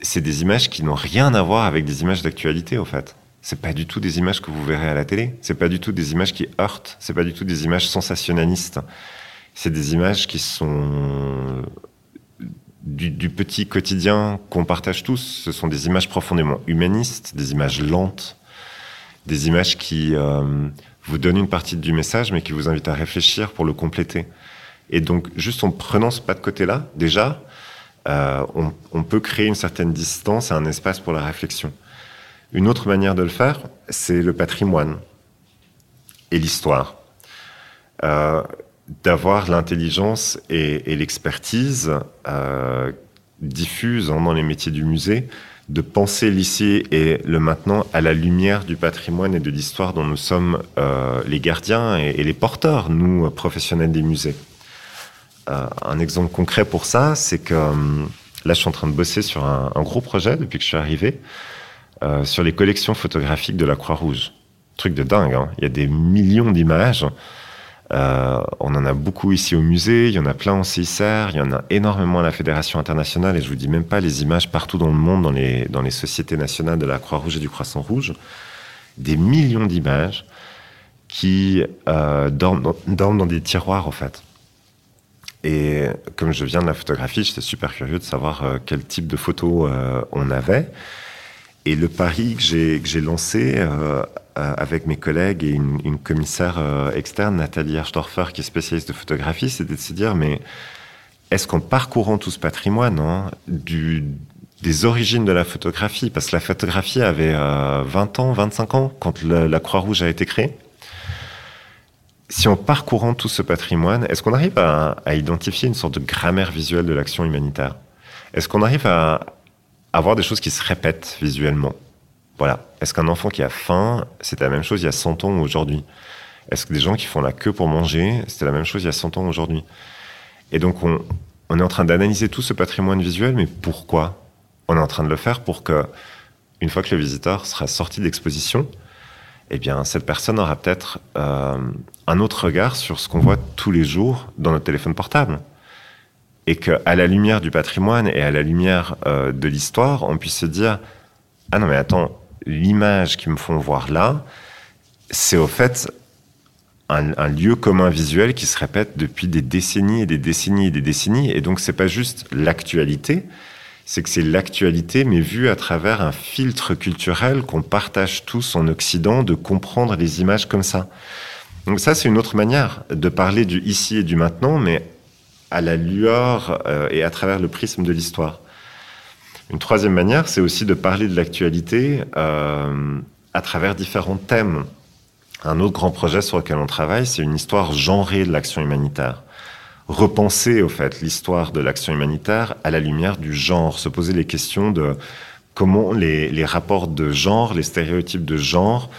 c'est des images qui n'ont rien à voir avec des images d'actualité, au fait c'est pas du tout des images que vous verrez à la télé. C'est pas du tout des images qui heurtent. C'est pas du tout des images sensationnalistes. C'est des images qui sont du, petit quotidien qu'on partage tous. Ce sont des images profondément humanistes, des images lentes, des images qui euh, vous donnent une partie du message, mais qui vous invitent à réfléchir pour le compléter. Et donc, juste en prenant ce pas de côté-là, déjà, euh, on, peut créer une certaine distance et un espace pour la réflexion. Une autre manière de le faire, c'est le patrimoine et l'histoire. Euh, D'avoir l'intelligence et, l'expertise euh, diffuse hein, dans les métiers du musée, de penser l'ici et le maintenant à la lumière du patrimoine et de l'histoire dont nous sommes les gardiens et, les porteurs, nous, professionnels des musées. Euh, un exemple concret pour ça, c'est que là, je suis en train de bosser sur un, gros projet depuis que je suis arrivé. Euh, sur les collections photographiques de la Croix-Rouge. Truc de dingue, hein. il y a des millions d'images. Euh, on en a beaucoup ici au musée, il y en a plein en CICR, il y en a énormément à la Fédération internationale, et je vous dis même pas les images partout dans le monde, dans les, dans sociétés nationales de la Croix-Rouge et du Croissant-Rouge. Des millions d'images qui euh, dorment, dorment, dans des tiroirs, en fait. Et comme je viens de la photographie, j'étais super curieux de savoir euh, quel type de photos euh, on avait. Et le pari que j'ai lancé euh, avec mes collègues et une, commissaire externe, Nathalie Erstorfer, qui est spécialiste de photographie, c'était de se dire, mais est-ce qu'en parcourant tout ce patrimoine, hein, des origines de la photographie, parce que la photographie avait 20 ans, 25 ans quand la Croix-Rouge a été créée, si en parcourant tout ce patrimoine, est-ce qu'on arrive à, identifier une sorte de grammaire visuelle de l'action humanitaire? Est-ce qu'on arrive à avoir des choses qui se répètent visuellement? Voilà. Est-ce qu'un enfant qui a faim, c'était la même chose il y a 100 ans aujourd'hui? Est-ce que des gens qui font la queue pour manger, c'était la même chose il y a 100 ans aujourd'hui? Et donc, on, on est en train d'analyser tout ce patrimoine visuel, mais pourquoi? On est en train de le faire pour que, une fois que le visiteur sera sorti de l'exposition, eh bien, cette personne aura peut-être euh, un autre regard sur ce qu'on voit tous les jours dans notre téléphone portable. Et qu'à la lumière du patrimoine et à la lumière euh, de l'histoire, on puisse se dire Ah non, mais attends, l'image qu'ils me font voir là, c'est au fait un, lieu commun visuel qui se répète depuis des décennies et des décennies et des décennies. Et donc, c'est pas juste l'actualité, c'est que c'est l'actualité, mais vue à travers un filtre culturel qu'on partage tous en Occident de comprendre les images comme ça. Donc ça, c'est une autre manière de parler du ici et du maintenant, mais à la lueur euh, et à travers le prisme de l'histoire. Une troisième manière, c'est aussi de parler de l'actualité euh, à travers différents thèmes. Un autre grand projet sur lequel on travaille, c'est une histoire genrée de l'action humanitaire. Repenser, au fait, l'histoire de l'action humanitaire à la lumière du genre, se poser les questions de comment les, rapports de genre, les stéréotypes de genre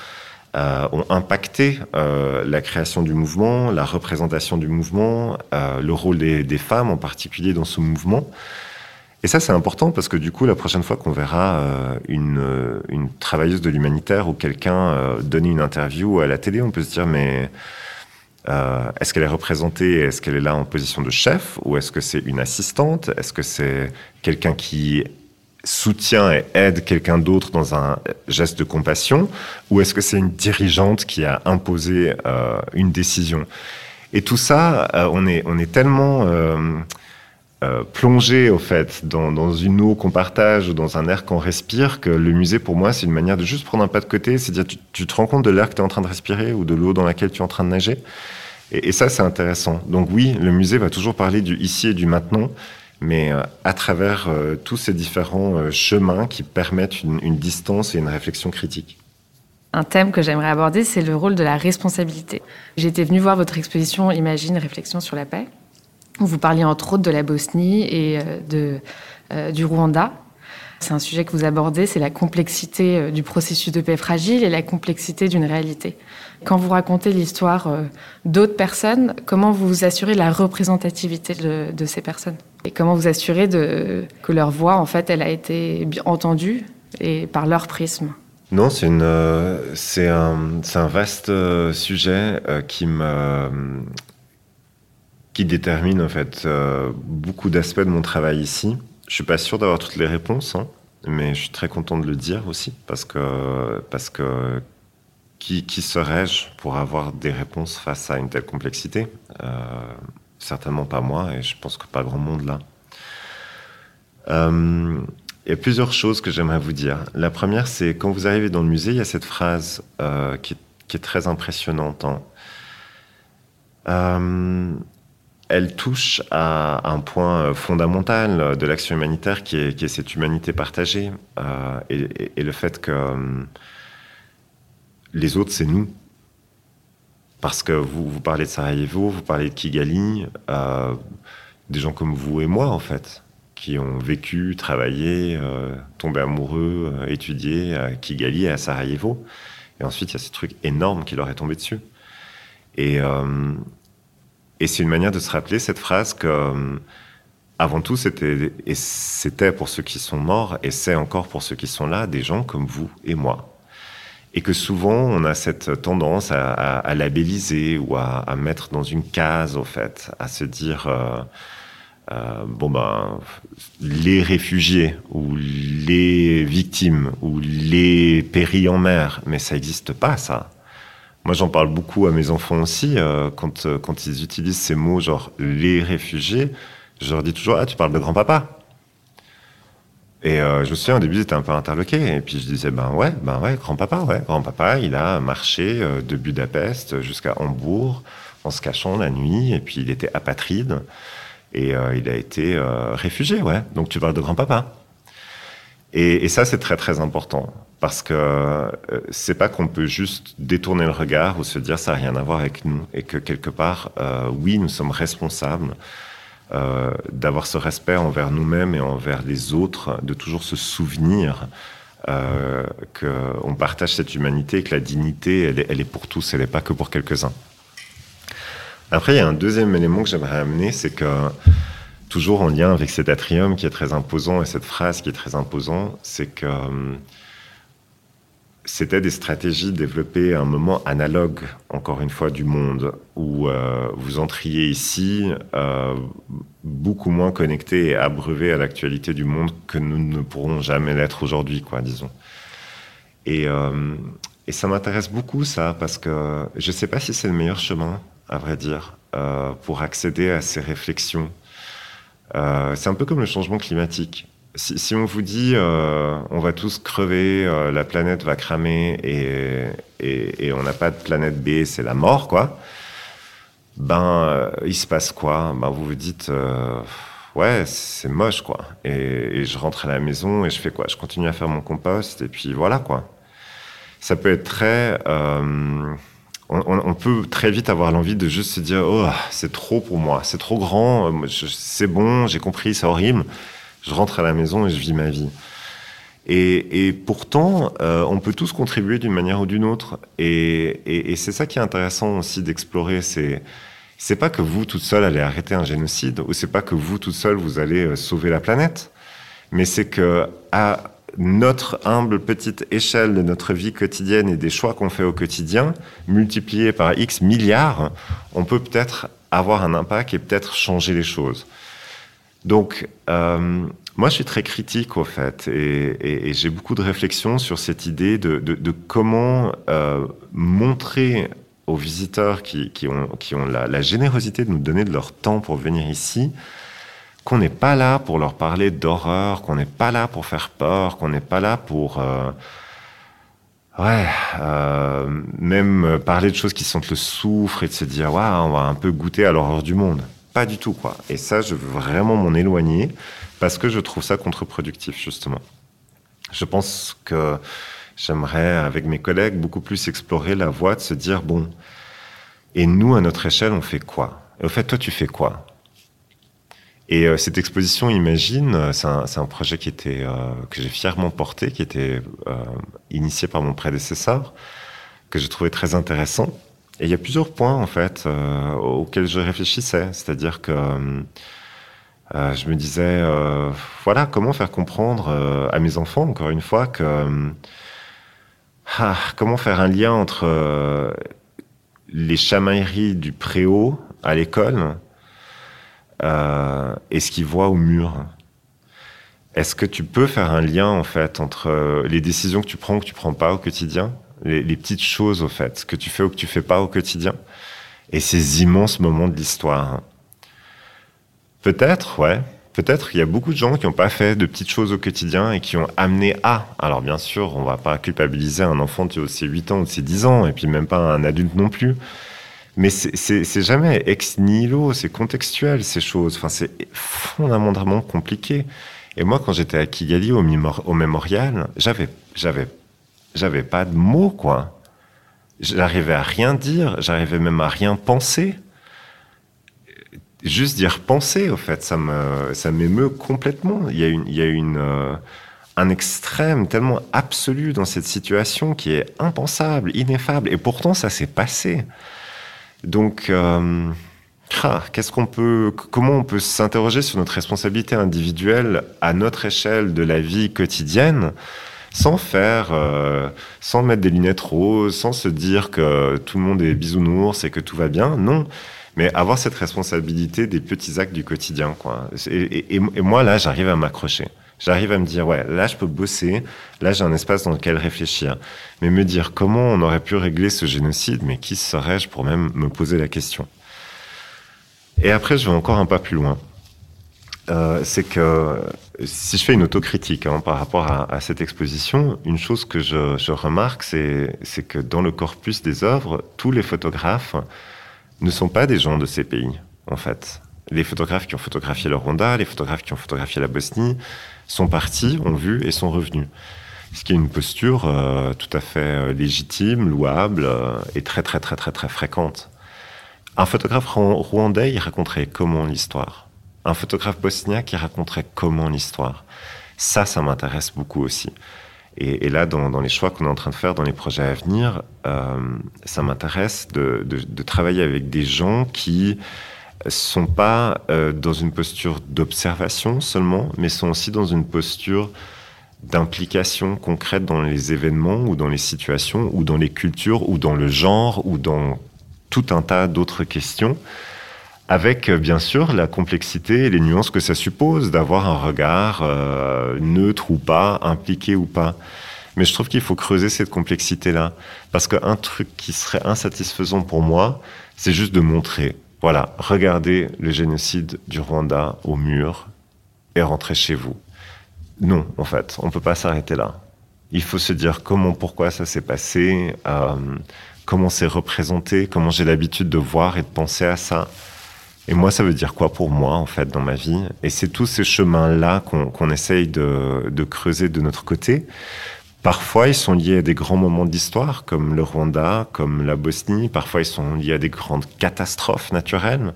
euh, ont impacté euh, la création du mouvement, la représentation du mouvement, euh, le rôle des, femmes en particulier dans ce mouvement. Et ça, c'est important parce que du coup, la prochaine fois qu'on verra euh, une, une, travailleuse de l'humanitaire ou quelqu'un euh, donner une interview à la télé, on peut se dire, mais est-ce qu'elle est représentée Est-ce qu'elle est là en position de chef Ou est-ce que c'est une assistante? Est-ce que c'est quelqu'un qui soutient et aide quelqu'un d'autre dans un geste de compassion? Ou est-ce que c'est une dirigeante qui a imposé une décision? Et tout ça, on, est, on est tellement euh, plonger au fait dans, une eau qu'on partage ou dans un air qu'on respire que le musée pour moi c'est une manière de juste prendre un pas de côté, c'est dire tu, te rends compte de l'air que tu es en train de respirer ou de l'eau dans laquelle tu es en train de nager. Et, ça c'est intéressant. Donc oui, le musée va toujours parler du ici et du maintenant, mais euh, à travers euh, tous ces différents chemins qui permettent une, une distance et une réflexion critique. Un thème que j'aimerais aborder, c'est le rôle de la responsabilité. J'étais venue voir votre exposition Imagine, réflexion sur la paix vous parliez entre autres de la Bosnie et euh, euh, du Rwanda. C'est un sujet que vous abordez, c'est la complexité euh, du processus de paix fragile et la complexité d'une réalité. Quand vous racontez l'histoire d'autres personnes, comment vous vous assurez de la représentativité de, ces personnes? Et comment vous assurez que leur voix, en fait, elle a été entendue et par leur prisme? Non, c'est un, vaste sujet qui me, qui détermine en fait euh, beaucoup d'aspects de mon travail ici. Je suis pas sûr d'avoir toutes les réponses, hein, mais je suis très content de le dire aussi parce que parce que qui, qui serais-je pour avoir des réponses face à une telle complexité? Euh, Certainement pas moi, et je pense que pas grand monde là. Euh, il y a plusieurs choses que j'aimerais vous dire. La première, c'est quand vous arrivez dans le musée, il y a cette phrase qui est, qui, est, très impressionnante. Hein elle touche à un point fondamental de l'action humanitaire qui est, cette humanité partagée euh, et, le fait que euh, les autres, c'est nous. Parce que vous, vous parlez de Sarajevo, vous parlez de Kigali, euh, des gens comme vous et moi, en fait, qui ont vécu, travaillé, tombé amoureux, étudié à Kigali et à Sarajevo. Et ensuite, il y a ces trucs énormes qui leur est tombé dessus. Et, et c'est une manière de se rappeler cette phrase que, euh, avant tout, c'était, et c'était pour ceux qui sont morts, et c'est encore pour ceux qui sont là, des gens comme vous et moi. Et que souvent, on a cette tendance à, à, labelliser ou à, mettre dans une case, au fait, à se dire, euh, euh, bon ben, les réfugiés ou les victimes ou les péris en mer, mais ça n'existe pas, ça. Moi, j'en parle beaucoup à mes enfants aussi. Euh, quand, euh, quand ils utilisent ces mots, genre les réfugiés, je leur dis toujours Ah, tu parles de grand-papa. Et euh, je me souviens, au début, j'étais un peu interloqué. Et puis je disais Ben ouais, ben ouais, grand-papa, ouais. Grand-papa, il a marché de Budapest jusqu'à Hambourg en se cachant la nuit. Et puis il était apatride. Et il a été réfugié, ouais. Donc tu parles de grand-papa. Et, et ça, c'est très, très important parce que euh, c'est pas qu'on peut juste détourner le regard ou se dire ça n'a rien à voir avec nous et que quelque part, euh, oui, nous sommes responsables d'avoir ce respect envers nous-mêmes et envers les autres, de toujours se souvenir euh, qu'on partage cette humanité et que la dignité, elle est, pour tous, elle n'est pas que pour quelques-uns. Après, il y a un deuxième élément que j'aimerais amener, c'est que toujours en lien avec cet atrium qui est très imposant et cette phrase qui est très imposant, c'est que c'était des stratégies développées à un moment analogue, encore une fois, du monde, où euh, vous entriez ici euh, beaucoup moins connecté et abreuvé à l'actualité du monde que nous ne pourrons jamais l'être aujourd'hui, quoi, disons. Et, euh, et ça m'intéresse beaucoup, ça, parce que je ne sais pas si c'est le meilleur chemin, à vrai dire, pour accéder à ces réflexions. c'est un peu comme le changement climatique si, on vous dit euh, on va tous crever, euh, la planète va cramer et, et, on n'a pas de planète B, c'est la mort, quoi, ben euh, il se passe quoi? Ben vous vous dites ouais, c'est moche, quoi. Et, je rentre à la maison et je fais quoi? Je continue à faire mon compost et puis voilà, quoi. Ça peut être très. On, peut très vite avoir l'envie de juste se dire oh c'est trop pour moi, c'est trop grand, c'est bon, j'ai compris, c'est horrible je rentre à la maison et je vis ma vie. Et, pourtant, euh, on peut tous contribuer d'une manière ou d'une autre. Et, c'est ça qui est intéressant aussi d'explorer. C'est c'est pas que vous toute seule allez arrêter un génocide, ou c'est pas que vous toute seule vous allez euh, sauver la planète, mais c'est que à notre humble petite échelle de notre vie quotidienne et des choix qu'on fait au quotidien, multipliés par X milliards, on peut peut-être avoir un impact et peut-être changer les choses. Donc, euh, moi, je suis très critique, au fait, et, j'ai beaucoup de réflexions sur cette idée de, comment euh, montrer aux visiteurs qui, ont, la, générosité de nous donner de leur temps pour venir ici, qu'on n'est pas là pour leur parler d'horreur, qu'on n'est pas là pour faire peur, qu'on n'est pas là pour... Euh, même parler de choses qui sentent le souffre et de se dire, on va un peu goûter à l'horreur du monde. Pas du tout, quoi. Et ça, je veux vraiment m'en éloigner parce que je trouve ça contre-productif, justement. Je pense que j'aimerais, avec mes collègues, beaucoup plus explorer la voie de se dire, bon, et nous, à notre échelle, on fait quoi? Et au fait, toi, tu fais quoi? Et euh, cette exposition Imagine, c'est un, projet qui était euh, que j'ai fièrement porté, qui était euh, initié par mon prédécesseur, que j'ai trouvé très intéressant et il y a plusieurs points, en fait, euh, auxquels je réfléchissais. C'est-à-dire que euh, je me disais, euh, voilà, comment faire comprendre à mes enfants, encore une fois, que. Ah, comment faire un lien entre les chamailleries du préau à l'école et ce qu'ils voient au mur Est-ce que tu peux faire un lien, en fait, entre les décisions que tu prends ou que tu prends pas au quotidien les, petites choses au fait, que tu fais ou que tu fais pas au quotidien, et ces immenses moments de l'histoire. Peut-être, ouais, peut-être il y a beaucoup de gens qui n'ont pas fait de petites choses au quotidien et qui ont amené à. Alors bien sûr, on va pas culpabiliser un enfant de ses 8 ans ou de ses 10 ans, et puis même pas un adulte non plus. Mais c'est jamais ex nihilo, c'est contextuel ces choses. Enfin, c'est fondamentalement compliqué. Et moi, quand j'étais à Kigali au, au mémorial, j'avais j'avais pas de mots, quoi. J'arrivais à rien dire, j'arrivais même à rien penser. Juste dire penser, au fait, ça me, ça m'émeut complètement. Il y a une, il y a une, euh, un extrême tellement absolu dans cette situation qui est impensable, ineffable, et pourtant ça s'est passé. Donc, euh, ah, qu'est-ce qu'on peut, comment on peut s'interroger sur notre responsabilité individuelle à notre échelle de la vie quotidienne? Sans faire, euh, sans mettre des lunettes roses, sans se dire que tout le monde est bisounours et que tout va bien. Non. Mais avoir cette responsabilité des petits actes du quotidien, quoi. Et, moi, là, j'arrive à m'accrocher. J'arrive à me dire, ouais, là, je peux bosser. Là, j'ai un espace dans lequel réfléchir. Mais me dire comment on aurait pu régler ce génocide, mais qui serais-je pour même me poser la question? Et après, je vais encore un pas plus loin. Euh, c'est que si je fais une autocritique hein, par rapport à, cette exposition, une chose que je, remarque, c'est que dans le corpus des œuvres, tous les photographes ne sont pas des gens de ces pays, en fait. Les photographes qui ont photographié le Rwanda, les photographes qui ont photographié la Bosnie, sont partis, ont vu et sont revenus. Ce qui est une posture euh, tout à fait euh, légitime, louable et très très très très très fréquente. Un photographe rwandais, il raconterait comment l'histoire? Un photographe bosnien qui raconterait comment l'histoire. Ça, ça m'intéresse beaucoup aussi. Et, là, dans, les choix qu'on est en train de faire dans les projets à venir, euh, ça m'intéresse de, travailler avec des gens qui sont pas euh, dans une posture d'observation seulement, mais sont aussi dans une posture d'implication concrète dans les événements ou dans les situations ou dans les cultures ou dans le genre ou dans tout un tas d'autres questions avec euh, bien sûr la complexité et les nuances que ça suppose d'avoir un regard euh, neutre ou pas, impliqué ou pas. Mais je trouve qu'il faut creuser cette complexité-là. Parce qu'un truc qui serait insatisfaisant pour moi, c'est juste de montrer, voilà, regardez le génocide du Rwanda au mur et rentrez chez vous. Non, en fait, on ne peut pas s'arrêter là. Il faut se dire comment, pourquoi ça s'est passé, euh, comment c'est représenté, comment j'ai l'habitude de voir et de penser à ça. Et moi, ça veut dire quoi pour moi, en fait, dans ma vie? Et c'est tous ces chemins-là qu'on essaye de, creuser de notre côté. Parfois, ils sont liés à des grands moments d'histoire, comme le Rwanda, comme la Bosnie. Parfois, ils sont liés à des grandes catastrophes naturelles.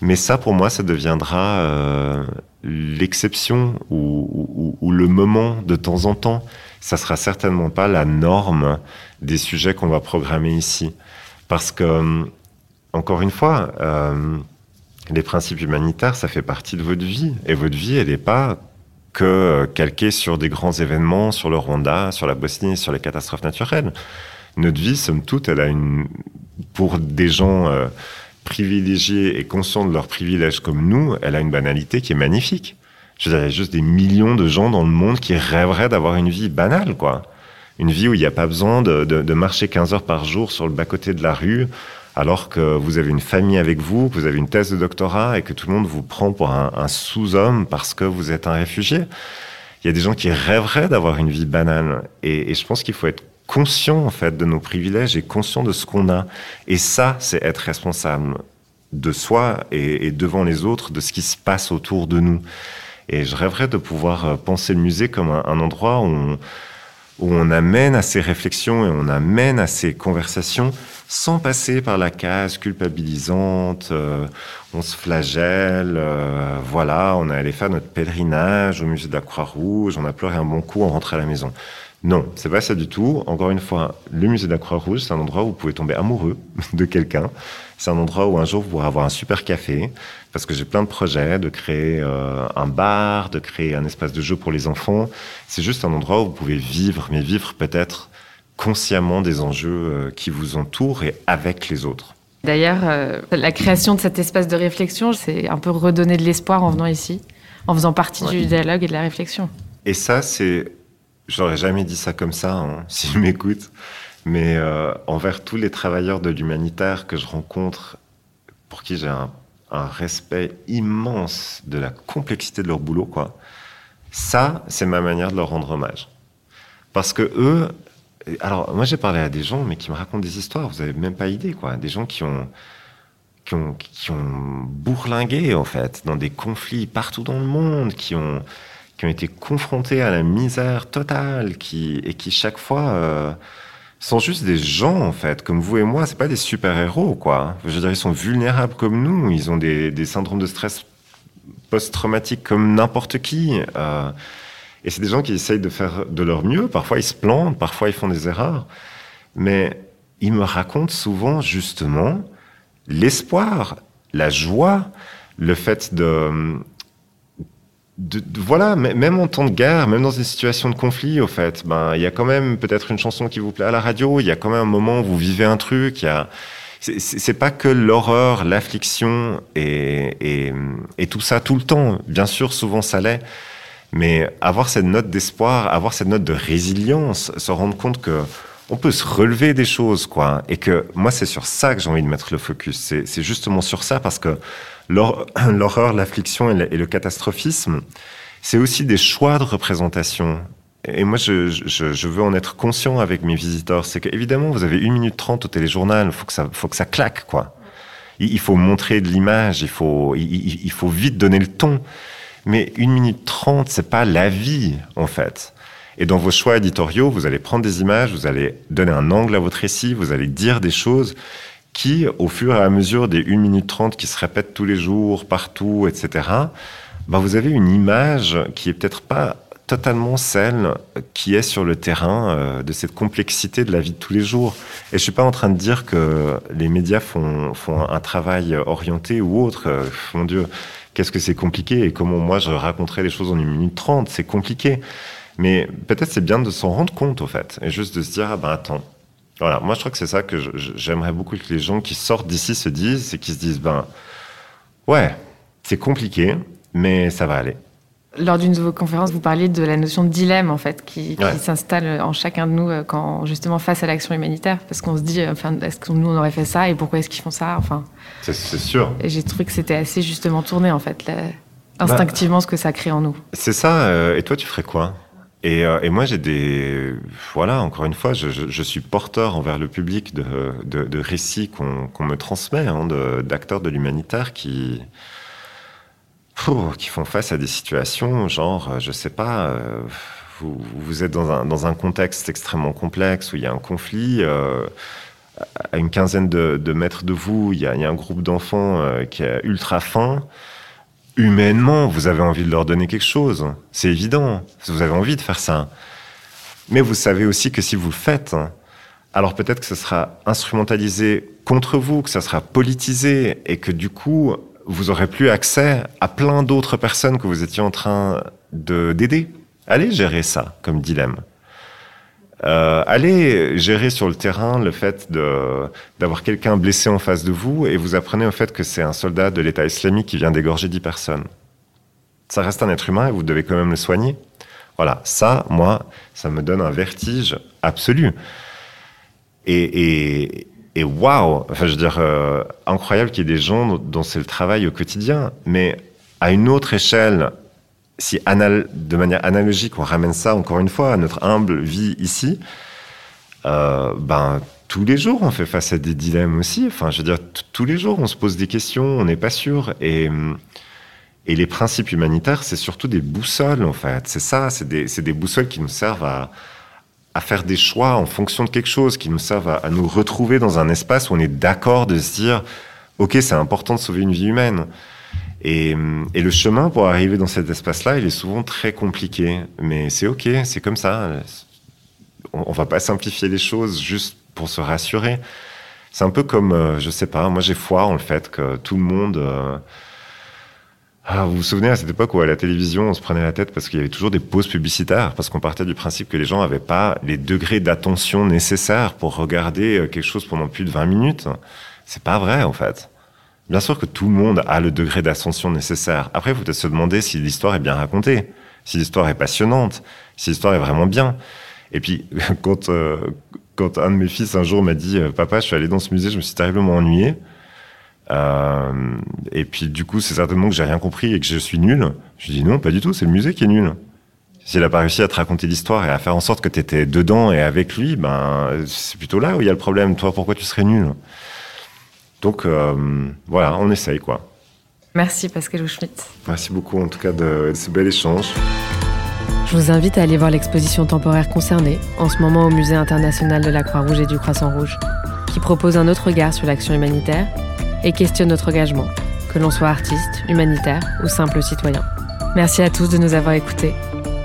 Mais ça, pour moi, ça deviendra euh, l'exception ou, ou, le moment de temps en temps. Ça sera certainement pas la norme des sujets qu'on va programmer ici. Parce que encore une fois, euh, les principes humanitaires, ça fait partie de votre vie. Et votre vie, elle n'est pas que calquée sur des grands événements, sur le Rwanda, sur la Bosnie, sur les catastrophes naturelles. Notre vie, somme toute, elle a une, pour des gens euh, privilégiés et conscients de leurs privilèges comme nous, elle a une banalité qui est magnifique. Je il y a juste des millions de gens dans le monde qui rêveraient d'avoir une vie banale, quoi. Une vie où il n'y a pas besoin de, marcher 15 heures par jour sur le bas-côté de la rue, alors que vous avez une famille avec vous, que vous avez une thèse de doctorat et que tout le monde vous prend pour un, sous-homme parce que vous êtes un réfugié. Il y a des gens qui rêveraient d'avoir une vie banale. Et, je pense qu'il faut être conscient, en fait, de nos privilèges et conscient de ce qu'on a. Et ça, c'est être responsable de soi et, devant les autres, de ce qui se passe autour de nous. Et je rêverais de pouvoir euh, penser le musée comme un, un endroit où on, où on amène à ces réflexions et on amène à ces conversations sans passer par la case culpabilisante, euh, on se flagelle, euh, voilà, on est allé faire notre pèlerinage au musée de la Croix-Rouge, on a pleuré un bon coup, on rentre à la maison. Non, c'est pas ça du tout. Encore une fois, le musée de la Croix-Rouge, c'est un endroit où vous pouvez tomber amoureux de quelqu'un. C'est un endroit où un jour vous pourrez avoir un super café, parce que j'ai plein de projets de créer euh, un bar, de créer un espace de jeu pour les enfants. C'est juste un endroit où vous pouvez vivre, mais vivre peut-être consciemment des enjeux euh, qui vous entourent et avec les autres. D'ailleurs, euh, la création de cet espace de réflexion, c'est un peu redonner de l'espoir en venant ici, en faisant partie du dialogue et de la réflexion. Et ça, c'est. J'aurais jamais dit ça comme ça, hein, s'ils m'écoutent, mais euh, envers tous les travailleurs de l'humanitaire que je rencontre, pour qui j'ai un, un, respect immense de la complexité de leur boulot, quoi. Ça, c'est ma manière de leur rendre hommage. Parce que eux, alors, moi, j'ai parlé à des gens, mais qui me racontent des histoires. Vous avez même pas idée, quoi. Des gens qui ont, qui ont, qui ont bourlingué, en fait, dans des conflits partout dans le monde, qui ont, qui ont été confrontés à la misère totale, qui, et qui, chaque fois, euh, sont juste des gens, en fait, comme vous et moi. C'est pas des super-héros, quoi. Je veux dire, ils sont vulnérables comme nous. Ils ont des, des syndromes de stress post-traumatique comme n'importe qui. Euh, et c'est des gens qui essayent de faire de leur mieux. Parfois, ils se plantent, parfois, ils font des erreurs. Mais ils me racontent souvent, justement, l'espoir, la joie, le fait de, de, voilà, même en temps de guerre, même dans une situation de conflit, au fait, ben, il y a quand même peut-être une chanson qui vous plaît à la radio, il y a quand même un moment où vous vivez un truc, il a, c'est pas que l'horreur, l'affliction et, et, et, tout ça tout le temps. Bien sûr, souvent ça l'est. Mais avoir cette note d'espoir, avoir cette note de résilience, se rendre compte que on peut se relever des choses, quoi. Et que moi, c'est sur ça que j'ai envie de mettre le focus. C'est justement sur ça parce que l'horreur, l'affliction et, le catastrophisme, c'est aussi des choix de représentation. Et moi, je, veux en être conscient avec mes visiteurs. C'est qu'évidemment, vous avez une minute trente au téléjournal. Il faut que ça, claque, quoi. Il, faut montrer de l'image. Il faut, vite donner le ton. Mais une minute trente, c'est pas la vie, en fait. Et dans vos choix éditoriaux, vous allez prendre des images, vous allez donner un angle à votre récit, vous allez dire des choses qui, au fur et à mesure des 1 minute 30 qui se répètent tous les jours, partout, etc., bah, vous avez une image qui est peut-être pas totalement celle qui est sur le terrain euh, de cette complexité de la vie de tous les jours. Et je suis pas en train de dire que les médias font, font un travail orienté ou autre. Euh, mon Dieu, qu'est-ce que c'est compliqué et comment moi je raconterais les choses en une minute trente, c'est compliqué. Mais peut-être c'est bien de s'en rendre compte au fait et juste de se dire ah ben attends. Voilà, moi je crois que c'est ça que j'aimerais beaucoup que les gens qui sortent d'ici se disent, c'est qu'ils se disent ben ouais, c'est compliqué, mais ça va aller. Lors d'une de vos conférences, vous parliez de la notion de dilemme en fait qui, s'installe en chacun de nous euh, quand justement face à l'action humanitaire, parce qu'on se dit, euh, enfin, est-ce que nous on aurait fait ça et pourquoi est-ce qu'ils font ça, enfin. C'est sûr. Et j'ai trouvé que c'était assez justement tourné en fait, instinctivement ce que ça crée en nous. C'est ça. Euh, et toi, tu ferais quoi? Et, et, moi, j'ai des. Voilà, encore une fois, je, suis porteur envers le public de, de, récits qu'on me transmet, hein, d'acteurs de l'humanitaire qui, qui font face à des situations, genre, euh, je sais pas, euh, vous, vous, êtes dans un, dans un, contexte extrêmement complexe où il y a un conflit. Euh, à une quinzaine de, mètres de vous, il y a, un groupe d'enfants euh, qui est ultra faim. Humainement, vous avez envie de leur donner quelque chose. C'est évident. Vous avez envie de faire ça. Mais vous savez aussi que si vous le faites, alors peut-être que ce sera instrumentalisé contre vous, que ça sera politisé et que du coup, vous aurez plus accès à plein d'autres personnes que vous étiez en train de d'aider. Allez gérer ça comme dilemme. Euh, allez gérer sur le terrain le fait d'avoir quelqu'un blessé en face de vous et vous apprenez au fait que c'est un soldat de l'État islamique qui vient d'égorger dix personnes. Ça reste un être humain et vous devez quand même le soigner. Voilà, ça, moi, ça me donne un vertige absolu. Et, et, et waouh, enfin je veux dire, euh, incroyable qu'il y ait des gens dont c'est le travail au quotidien, mais à une autre échelle, si anal de manière analogique on ramène ça encore une fois à notre humble vie ici, euh, ben tous les jours on fait face à des dilemmes aussi. Enfin, je veux dire, tous les jours on se pose des questions, on n'est pas sûr. Et, les principes humanitaires, c'est surtout des boussoles en fait. C'est ça, c'est des, boussoles qui nous servent à à faire des choix en fonction de quelque chose, qui nous servent à, nous retrouver dans un espace où on est d'accord de se dire, OK, c'est important de sauver une vie humaine. Et, le chemin pour arriver dans cet espace-là, il est souvent très compliqué. Mais c'est OK, c'est comme ça. On, on, va pas simplifier les choses juste pour se rassurer. C'est un peu comme, euh, je sais pas, moi j'ai foi en le fait que tout le monde... Euh, ah, vous vous souvenez à cette époque où à la télévision on se prenait la tête parce qu'il y avait toujours des pauses publicitaires, parce qu'on partait du principe que les gens n'avaient pas les degrés d'attention nécessaires pour regarder euh, quelque chose pendant plus de 20 minutes. C'est pas vrai en fait. Bien sûr que tout le monde a le degré d'attention nécessaire. Après, il faut peut-être se demander si l'histoire est bien racontée, si l'histoire est passionnante, si l'histoire est vraiment bien. Et puis, quand, euh, quand un de mes fils un jour m'a dit euh, Papa, je suis allé dans ce musée, je me suis terriblement ennuyé », euh, et puis du coup, c'est certainement que j'ai rien compris et que je suis nul. Je dis non, pas du tout, c'est le musée qui est nul. S'il n'a pas réussi à te raconter l'histoire et à faire en sorte que tu étais dedans et avec lui, ben c'est plutôt là où il y a le problème. Toi, pourquoi tu serais nul? Donc euh, voilà, on essaye quoi. Merci Pascal Schmitt. Merci beaucoup en tout cas de, de ce bel échange. Je vous invite à aller voir l'exposition temporaire concernée, en ce moment au Musée international de la Croix-Rouge et du Croissant Rouge, qui propose un autre regard sur l'action humanitaire et questionne notre engagement, que l'on soit artiste, humanitaire ou simple citoyen. Merci à tous de nous avoir écoutés.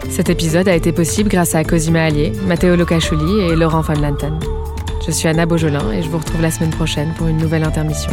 Cet épisode a été possible grâce à Cosima Allier, Matteo Locacholi et Laurent Van Lanten. Je suis Anna Beaujolin et je vous retrouve la semaine prochaine pour une nouvelle intermission.